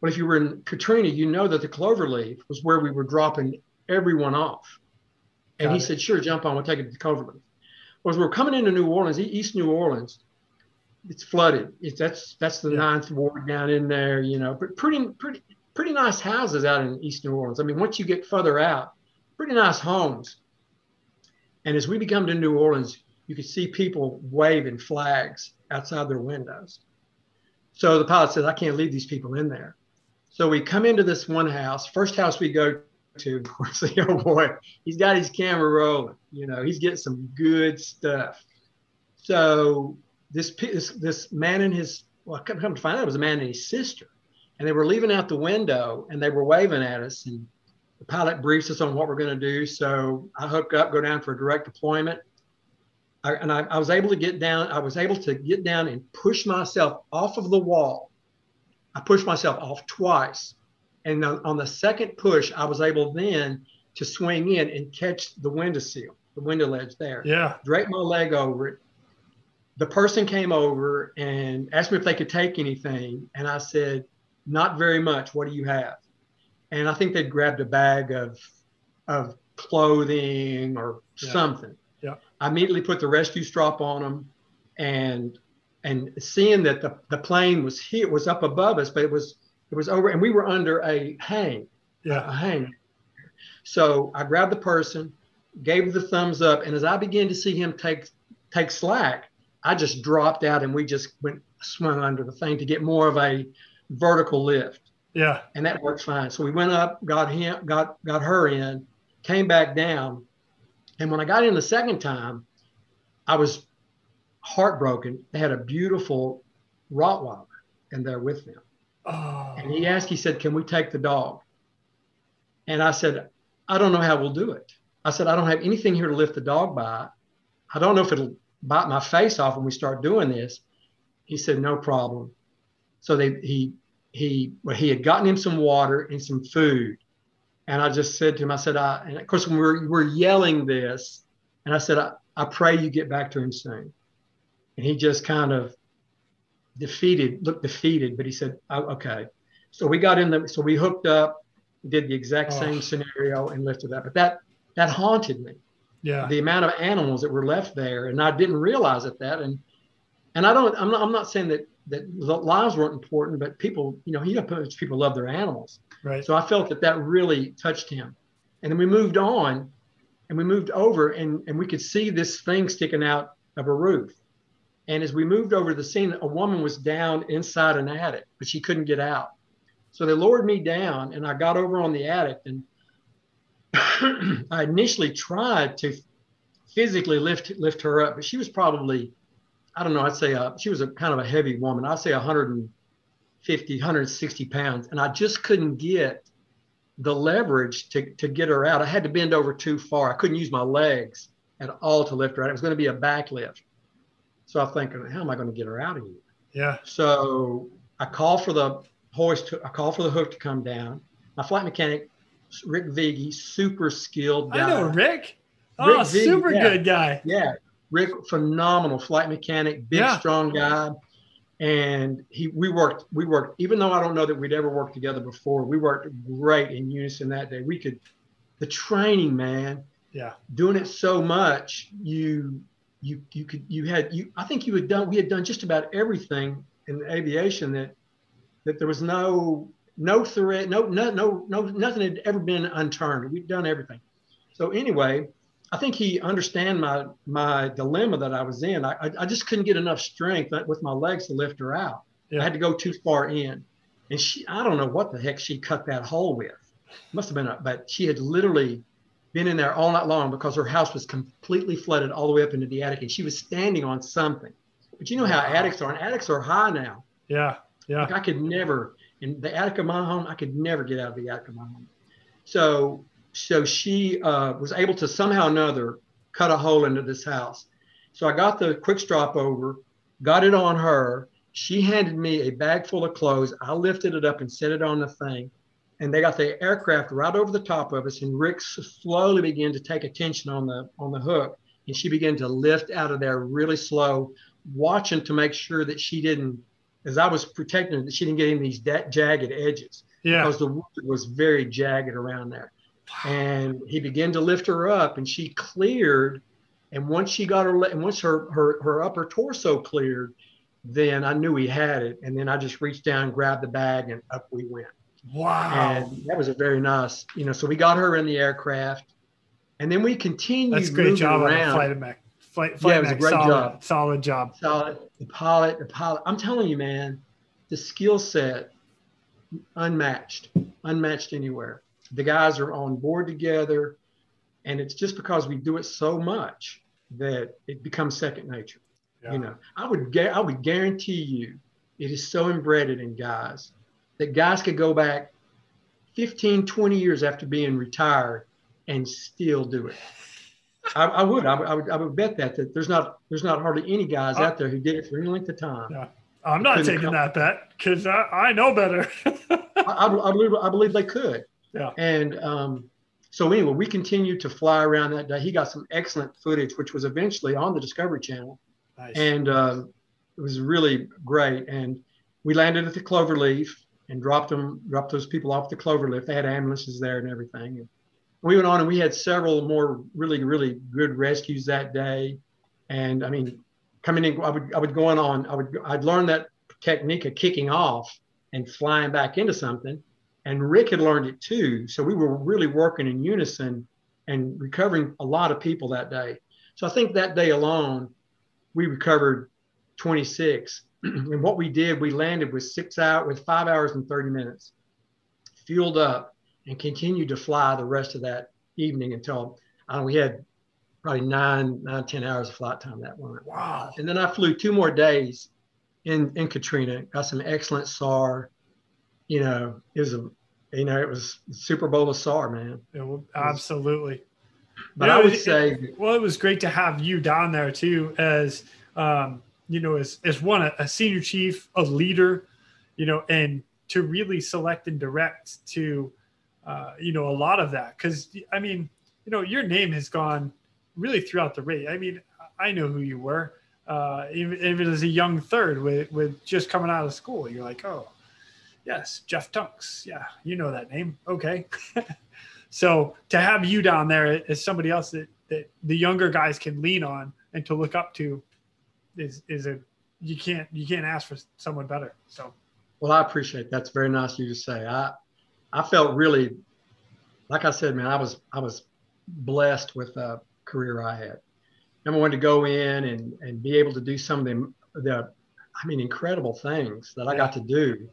Well, if you were in Katrina, you know that the Cloverleaf was where we were dropping everyone off. And Got he it. said, "Sure, jump on. We'll take it to the Cloverleaf." Well, as we're coming into New Orleans, East New Orleans, it's flooded. It's that's that's the Yeah. ninth ward down in there, you know. But pretty pretty pretty nice houses out in East New Orleans. I mean, once you get further out, pretty nice homes. And as we become to New Orleans, you could see people waving flags outside their windows. So the pilot says, I can't leave these people in there. So we come into this one house. First house we go to, of course, oh boy, he's got his camera rolling. You know, he's getting some good stuff. So this this, this man and his well, come, come to find out, it was a man and his sister, and they were leaving out the window and they were waving at us. And the pilot briefs us on what we're going to do. So I hook up, go down for a direct deployment. I, and I, I was able to get down. I was able to get down and push myself off of the wall. I pushed myself off twice, and on, on the second push, I was able then to swing in and catch the window sill, the window ledge there Yeah. drape my leg over it. The person came over and asked me if they could take anything. And I said, not very much. What do you have? And I think they grabbed a bag of, of clothing or Yeah. something. Yeah. I immediately put the rescue strap on them and, and seeing that the, the plane was here, was up above us, but it was, it was over and we were under a hang Yeah. a hang. So I grabbed the person, gave the thumbs up, and as I began to see him take take slack, I just dropped out and we just went swung under the thing to get more of a vertical lift, Yeah. and that worked fine. So we went up, got him, got got her in, came back down, and when I got in the second time, I was heartbroken. They had a beautiful Rottweiler in there with them. Oh. And he asked, he said, Can we take the dog? And I said, I don't know how we'll do it. I said, I don't have anything here to lift the dog by. I don't know if it'll bite my face off when we start doing this. He said, No problem. So they he he well, he had gotten him some water and some food. And I just said to him, I said, I and of course when we're we're yelling this, and I said, I, I pray you get back to him soon. And he just kind of defeated, looked defeated, but he said, oh, okay. So we got in the, so we hooked up, did the exact Oh. same scenario and lifted up. But that, that haunted me Yeah. the amount of animals that were left there, and I didn't realize it that. And and I don't, I'm not, I'm not saying that that the lives weren't important, but people, you know, you know, people love their animals. Right. So I felt that that really touched him. And then we moved on, and we moved over, and and we could see this thing sticking out of a roof. And as we moved over the scene, a woman was down inside an attic, but she couldn't get out. So they lowered me down, and I got over on the attic, and I initially tried to physically lift lift her up, but she was probably, I don't know, I'd say uh, she was a kind of a heavy woman. I'd say 150, 160 pounds, and I just couldn't get the leverage to to get her out. I had to bend over too far. I couldn't use my legs at all to lift her out. It was going to be a back lift. So I'm thinking, how am I going to get her out of here? Yeah. So I call for the hoist. To, I call for the hook to come down. My flight mechanic, Rick Viggy, super skilled guy. I know Rick. Oh, Rick super yeah. good guy. Yeah, Rick, phenomenal flight mechanic, big, Yeah. strong guy. And he, we worked, we worked. Even though I don't know that we'd ever worked together before, we worked great in unison that day. We could, the training, man, Yeah. doing it so much, you, you, you could, you had, you. I think you had done. We had done just about everything in aviation that, that there was no, no threat, no, no, no, no, nothing had ever been unturned. We'd done everything. So anyway, I think he understand my my dilemma that I was in. I I, I just couldn't get enough strength with my legs to lift her out. Yeah. I had to go too far in, and she I don't know what the heck she cut that hole with. Must have been a, but she had literally been in there all night long because her house was completely flooded all the way up into the attic, and she was standing on something. But you know how attics are, and attics are high now. Yeah. Yeah. Like I could never in the attic of my home, I could never get out of the attic of my home. So so she uh, was able to somehow or another cut a hole into this house. So I got the quick strop over, got it on her. She handed me a bag full of clothes. I lifted it up and set it on the thing. And they got the aircraft right over the top of us. And Rick slowly began to take attention on the on the hook. And she began to lift out of there really slow, watching to make sure that she didn't, as I was protecting her, that she didn't get any of these da- jagged edges Yeah. because the wood was very jagged around there. And he began to lift her up, and she cleared. And once she got her, and once her her her upper torso cleared, then I knew he had it. And then I just reached down, grabbed the bag, and up we went. Wow. And that was a very nice, you know. So we got her in the aircraft, and then we continued That's a great job on the around. flight mech. Flight, Yeah, flight it was a great solid, job. Solid job. solid. The pilot, the pilot. I'm telling you, man, the skill set unmatched, unmatched anywhere. The guys are on board together, and it's just because we do it so much that it becomes second nature. Yeah. You know, I would gu- I would guarantee you, it is so embedded in guys that guys could go back 15, 20 years after being retired and still do it. I, I would, I would, I would, I would bet that that there's not there's not hardly any guys Uh, out there who did it for any length of time. Yeah. I'm not taking come- that bet because I, I know better. I, I, I believe I believe they could. Yeah. And um, so anyway, we continued to fly around that day. He got some excellent footage, which was eventually on the Discovery Channel, nice. and um, it was really great. And we landed at the Cloverleaf and dropped them, dropped those people off the Cloverleaf. They had ambulances there and everything. And we went on and we had several more really, really good rescues that day. And I mean, coming in, I would, I would go on, on I would, I'd learned that technique of kicking off and flying back into something. And Rick had learned it too. So we were really working in unison and recovering a lot of people that day. So I think that day alone, we recovered 26. and what we did, we landed with six out with five hours and 30 minutes, fueled up, and continued to fly the rest of that evening until uh, we had probably nine, nine, 10 hours of flight time that one. wow. And then I flew two more days in, in Katrina, got some excellent SAR. You know, it was a, you know, it was Super Bowl of SAR, man. Yeah, well, absolutely. But Yeah, I would it- say, Well, it was great to have you down there too, as um, you know, as as one a, a senior chief, a leader, you know, and to really select and direct to, uh, you know, a lot of that. Because I mean, you know, your name has gone really throughout the race. I mean, I know who you were. uh, even, even as a young third with, with just coming out of school. You're like, oh, yes, Jeff Tunks. Yeah, you know that name. Okay. so to have you down there as somebody else that, that the younger guys can lean on and to look up to is is a you can't you can't ask for someone better. So well, I appreciate that. that's very nice of you to say. I I felt really like I said, man, I was I was blessed with a career I had number one to go in and and be able to do some of the the I mean incredible things that I got to do,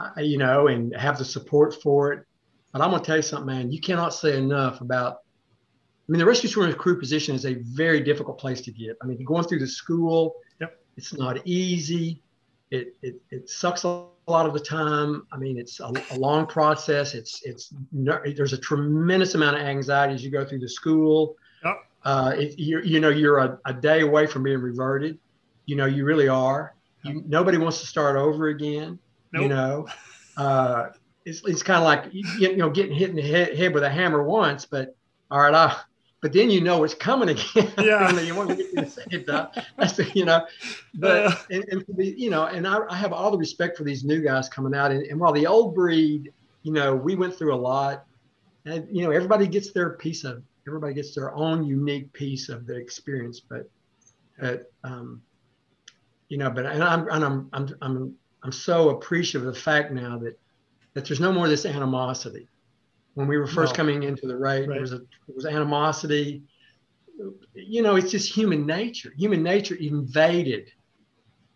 uh, you know, and have the support for it. But I'm gonna tell you something, man. You cannot say enough about. I mean, the rescue swimmer crew position is a very difficult place to get. I mean, going through the school, yep. it's not easy. It, it, it sucks a lot of the time. I mean, it's a, a long process. It's it's there's a tremendous amount of anxiety as you go through the school. Yep. Uh, it, you, you know, you're a, a, day away from being reverted. You know, you really are. You, nobody wants to start over again. Nope. You know, uh, it's, it's kind of like you know getting hit in the head, head, with a hammer once, but all right, I, but then you know it's coming again. Yeah, you want to get the second time. That's you know, but uh, and, and the, you know, and I, I, have all the respect for these new guys coming out, and, and while the old breed, you know, we went through a lot, and you know, everybody gets their piece of everybody gets their own unique piece of the experience. But, but um, you know, but and I'm and I'm I'm I'm I'm so appreciative of the fact now that that there's no more of this animosity. When we were first no. coming into the right, right, there was a there was animosity. You know, it's just human nature. Human nature invaded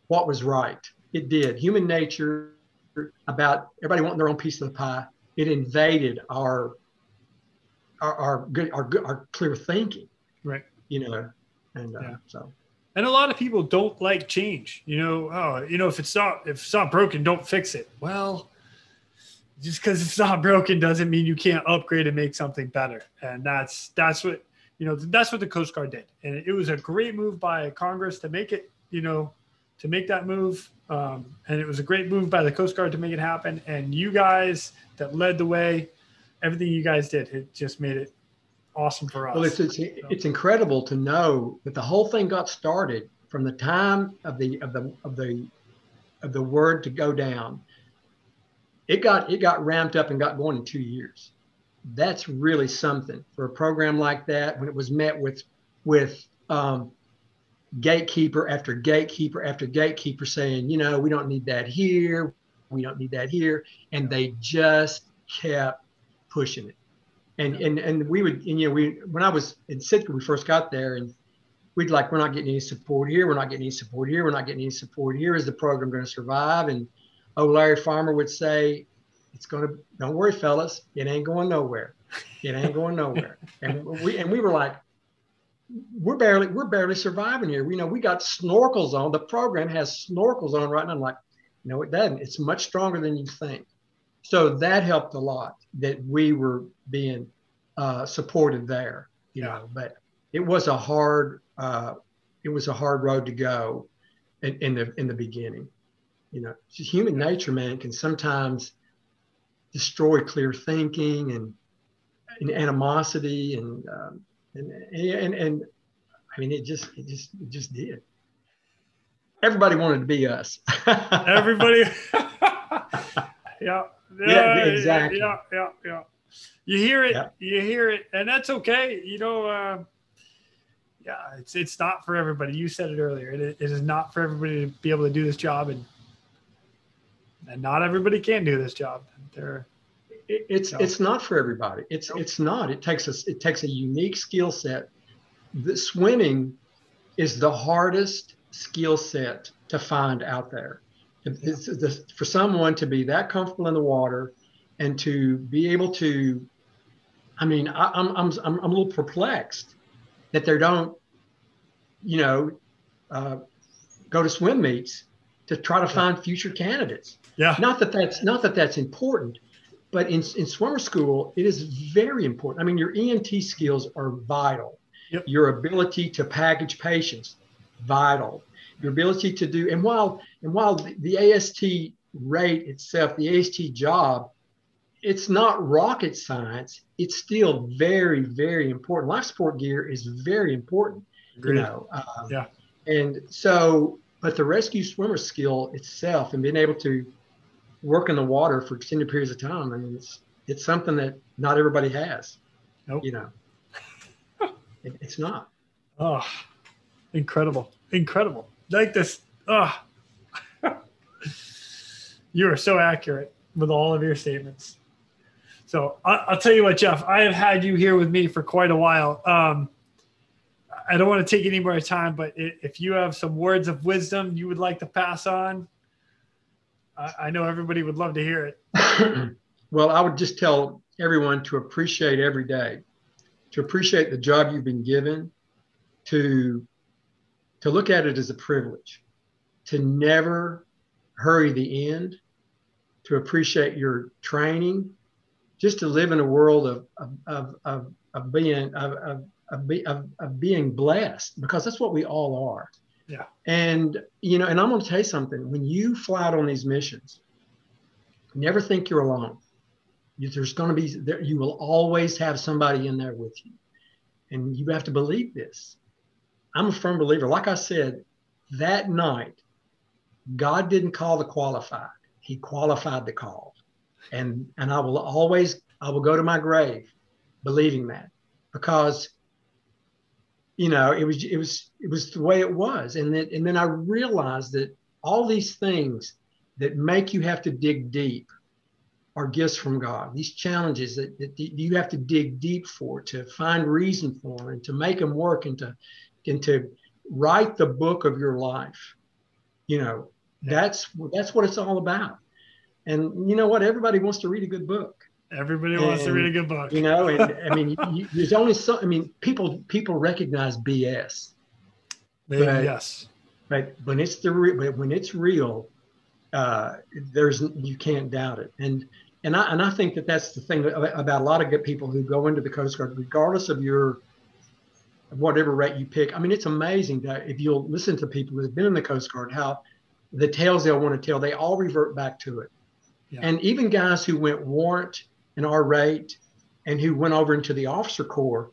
what was right. It did. Human nature about everybody wanting their own piece of the pie. It invaded our our, our good our good our clear thinking right you know and uh, yeah. so and a lot of people don't like change you know oh you know if it's not if it's not broken don't fix it well just because it's not broken doesn't mean you can't upgrade and make something better and that's that's what you know that's what the coast guard did and it was a great move by congress to make it you know to make that move um, and it was a great move by the coast guard to make it happen and you guys that led the way everything you guys did, it just made it awesome for us. Well, it's it's, it's incredible to know that the whole thing got started from the time of the of the of the of the word to go down. It got it got ramped up and got going in two years. That's really something for a program like that. When it was met with with um, gatekeeper after gatekeeper after gatekeeper saying, you know, we don't need that here, we don't need that here, and they just kept pushing it. And and and we would and, you know we when I was in Sitka we first got there and we'd like we're not getting any support here we're not getting any support here we're not getting any support here is the program going to survive and oh Larry Farmer would say it's going to don't worry fellas it ain't going nowhere. It ain't going nowhere. And we and we were like we're barely we're barely surviving here. We know we got snorkels on. The program has snorkels on right now. I'm like no it doesn't. It's much stronger than you think. So that helped a lot that we were being uh, supported there, you know. But it was a hard uh, it was a hard road to go in, in the in the beginning. You know, human nature, man, can sometimes destroy clear thinking and, and animosity and, um, and and and I mean, it just it just it just did. Everybody wanted to be us. Everybody. yeah yeah, exactly. Yeah, yeah, yeah. You hear it, yeah. you hear it, and that's okay. You know, uh, yeah, it's it's not for everybody. You said it earlier. It, it is not for everybody to be able to do this job, and and not everybody can do this job. They're it's it's not for everybody. It's nope. it's not. It takes us. It takes a unique skill set. The swimming is the hardest skill set to find out there for someone to be that comfortable in the water and to be able to, I mean, I, am I'm, I'm, I'm a little perplexed that they don't, you know, uh, go to swim meets to try to find future candidates. Yeah. Not that that's not that that's important, but in, in swimmer school, it is very important. I mean, your EMT skills are vital. Yep. Your ability to package patients, vital your ability to do and while and while the AST rate itself, the AST job, it's not rocket science. It's still very, very important. Life support gear is very important. Agreed. You know, um, yeah. And so, but the rescue swimmer skill itself and being able to work in the water for extended periods of time, I mean, it's it's something that not everybody has. Nope. You know, it, it's not. Oh, incredible. Incredible. Like this. Oh. you are so accurate with all of your statements. So I, will tell you what, Jeff, I have had you here with me for quite a while. Um, I don't want to take any more time, but if you have some words of wisdom you would like to pass on, I, know everybody would love to hear it. well, I would just tell everyone to appreciate every day, to appreciate the job you've been given, to to look at it as a privilege, to never hurry the end, to appreciate your training, just to live in a world of of of, of, of being of, of, of, be, of, of being blessed because that's what we all are. Yeah. And you know, and I'm going to tell you something. When you fly out on these missions, never think you're alone. You, there's going to be there. You will always have somebody in there with you, and you have to believe this. I'm a firm believer. Like I said, that night, God didn't call the qualified; He qualified the call, and and I will always I will go to my grave believing that because you know it was it was it was the way it was. And then and then i realized that all these things that make you have to dig deep are gifts from god. These challenges that, that you have to dig deep for to find reason for and to make them work and to and to write the book of your life. You know that's that's what it's all about. And you know what? Everybody wants to read a good book Everybody and, wants to read a good book. You know, and I mean, you, there's only so. I mean, people people recognize BS. They, but, yes. But when it's the but when it's real, uh, there's you can't doubt it. And and I and I think that that's the thing about a lot of good people who go into the Coast Guard, regardless of your whatever rate you pick. I mean, it's amazing that if you'll listen to people who've been in the Coast Guard, how the tales they'll want to tell, they all revert back to it. Yeah. And even guys who went warrant and our rate and who went over into the officer corps,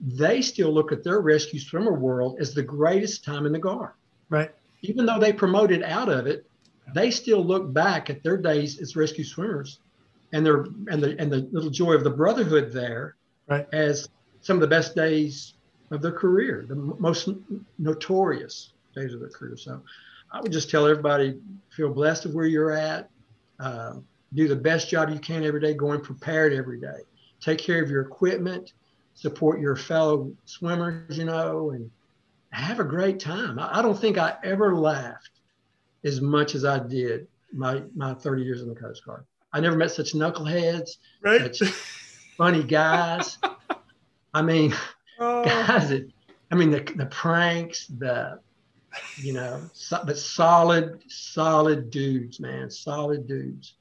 they still look at their rescue swimmer world as the greatest time in the guard. Right. Even though they promoted out of it, they still look back at their days as rescue swimmers and their and the and the little joy of the brotherhood there right. as some of the best days of their career, the most notorious days of their career. So I would just tell everybody feel blessed of where you're at. Um, do the best job you can every day, going prepared every day. Take care of your equipment, support your fellow swimmers, you know, and have a great time. I, I don't think I ever laughed as much as I did my my 30 years in the Coast Guard. I never met such knuckleheads, right? such funny guys. I mean, oh. guys that, I mean, the, the pranks, the, you know, so, but solid, solid dudes, man, solid dudes.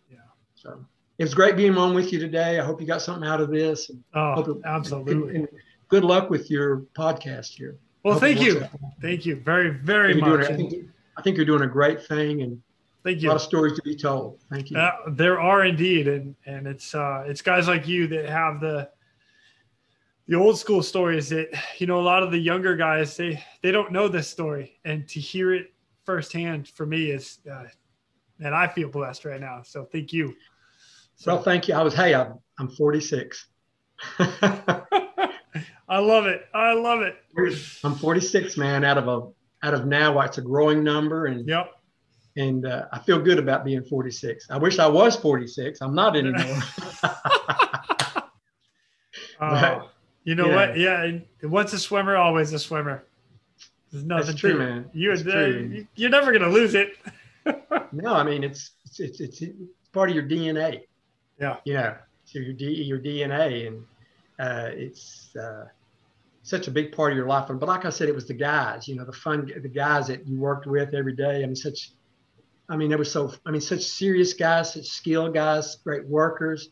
So it was great being on with you today. I hope you got something out of this. Oh, it, absolutely. And, and good luck with your podcast here. Well, thank you. Thank you very, very much. I think, I think, you're doing a great thing and thank you. A lot of stories to be told. Thank you. Uh, there are indeed. And, and it's, uh, it's guys like you that have the, the old school stories that, you know, a lot of the younger guys, they, they don't know this story and to hear it firsthand for me is, uh, and I feel blessed right now. So thank you. So, well, thank you. I was, hey, I'm, I'm 46. I love it. I love it. I'm 46, man, out of a, out of now, it's a growing number. And, yep. And uh, I feel good about being 46. I wish I was 46. I'm not anymore. uh, you know yeah. what? Yeah. Once a swimmer, always a swimmer. There's nothing That's true, man. You, uh, you're never going to lose it. no, I mean, it's, it's, it's, it's part of your DNA. Yeah. You know, to your D, your DNA, and uh, it's uh, such a big part of your life. But like I said, it was the guys. You know, the fun, the guys that you worked with every day. I mean, such. I mean, they were so. I mean, such serious guys, such skilled guys, great workers,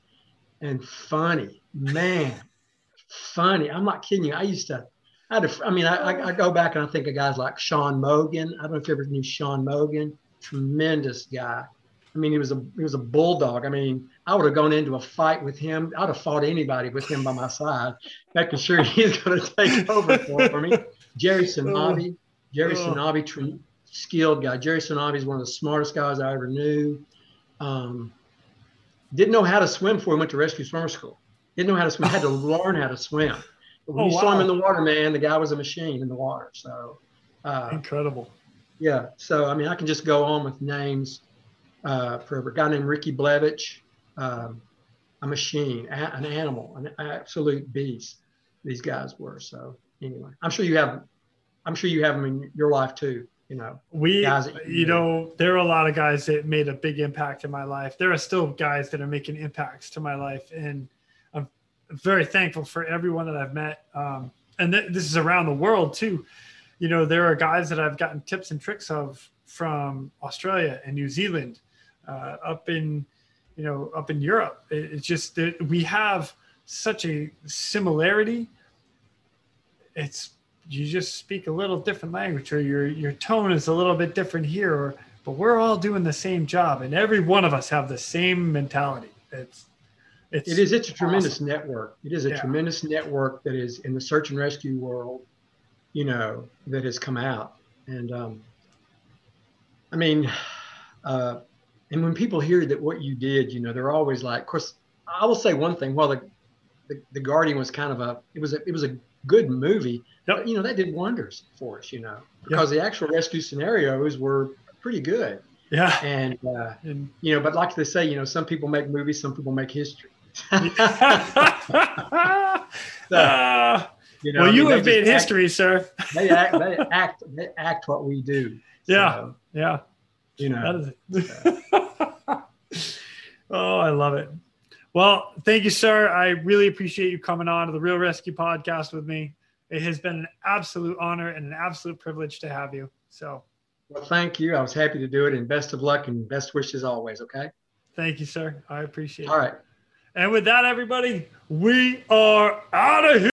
and funny. Man, funny. I'm not kidding you. I used to. I, had I mean, I, I go back and I think of guys like Sean Mogan. I don't know if you ever knew Sean Mogan. Tremendous guy. I mean, he was a he was a bulldog. I mean, I would have gone into a fight with him. I'd have fought anybody with him by my side, making sure he's going to take over for, for me. Jerry Sinabi, Jerry Oh. Sonabi, tr- skilled guy. Jerry Sonabi is one of the smartest guys I ever knew. Um, didn't know how to swim before he went to rescue swimmer school. Didn't know how to swim. Had to learn how to swim. But when Oh, you saw him in the water, man, the guy was a machine in the water. So, uh, Incredible. yeah. So I mean, I can just go on with names uh, for a guy named Ricky Blevich, um, a machine, a- an animal, an absolute beast. These guys were. So anyway, I'm sure you have. I'm sure you have them in your life too. You know. We, Guys you you know, there are a lot of guys that made a big impact in my life. There are still guys that are making impacts to my life, and I'm very thankful for everyone that I've met. Um, and th- this is around the world too. You know, there are guys that I've gotten tips and tricks of from Australia and New Zealand, uh, up in, you know, up in Europe. It- it's just that we have such a similarity. It's you just speak a little different language or your your tone is a little bit different here or but we're all doing the same job and every one of us have the same mentality it's it's It is. It's a tremendous network. It is a Yeah. tremendous network that is in the search and rescue world, you know, that has come out. And um, I mean, uh, and when people hear that what you did, you know, they're always like, of course, I will say one thing. While the, the the Guardian was kind of a, it was a, it was a good movie. Yep. But, you know, that did wonders for us. You know, because the actual rescue scenarios were pretty good. yeah And uh, and, you know, but like they say, you know, some people make movies, some people make history. Uh, You know, well I you mean, have made act- history sir They act, they act, they act what we do. Yeah. So, yeah you know, That is oh, I love it. Well, thank you, sir. I really appreciate you coming on to the Real ResQ podcast with me. It has been an absolute honor and an absolute privilege to have you. So, well, thank you. I was happy to do it, and best of luck and best wishes always. Okay. thank you, sir. I appreciate it. All right. And with that, everybody, we are out of here.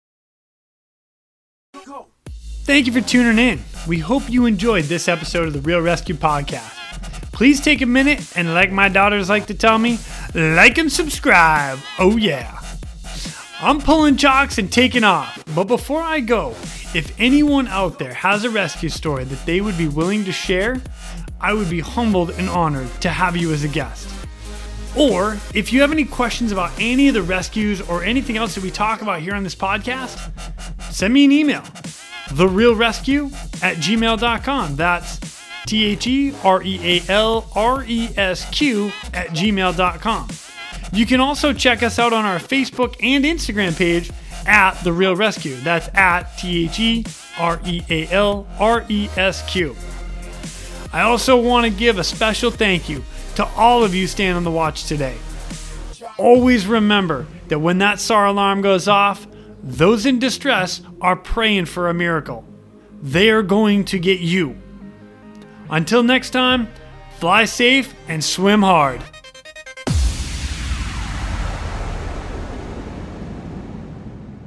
Thank you for tuning in. We hope you enjoyed this episode of the Real ResQ Podcast. Please take a minute and, like my daughters like to tell me, like and subscribe. Oh, yeah. I'm pulling chocks and taking off. But before I go, if anyone out there has a rescue story that they would be willing to share, I would be humbled and honored to have you as a guest. Or if you have any questions about any of the rescues or anything else that we talk about here on this podcast, send me an email. TheRealResQ at gmail.com. That's T H E R E A L R E S Q at gmail.com. You can also check us out on our Facebook and Instagram page at The Real ResQ. That's at T H E R E A L R E S Q. I also want to give a special thank you to all of you staying on the watch today. Always remember that when that SAR alarm goes off, those in distress are praying for a miracle. They are going to get you. Until next time, fly safe and swim hard.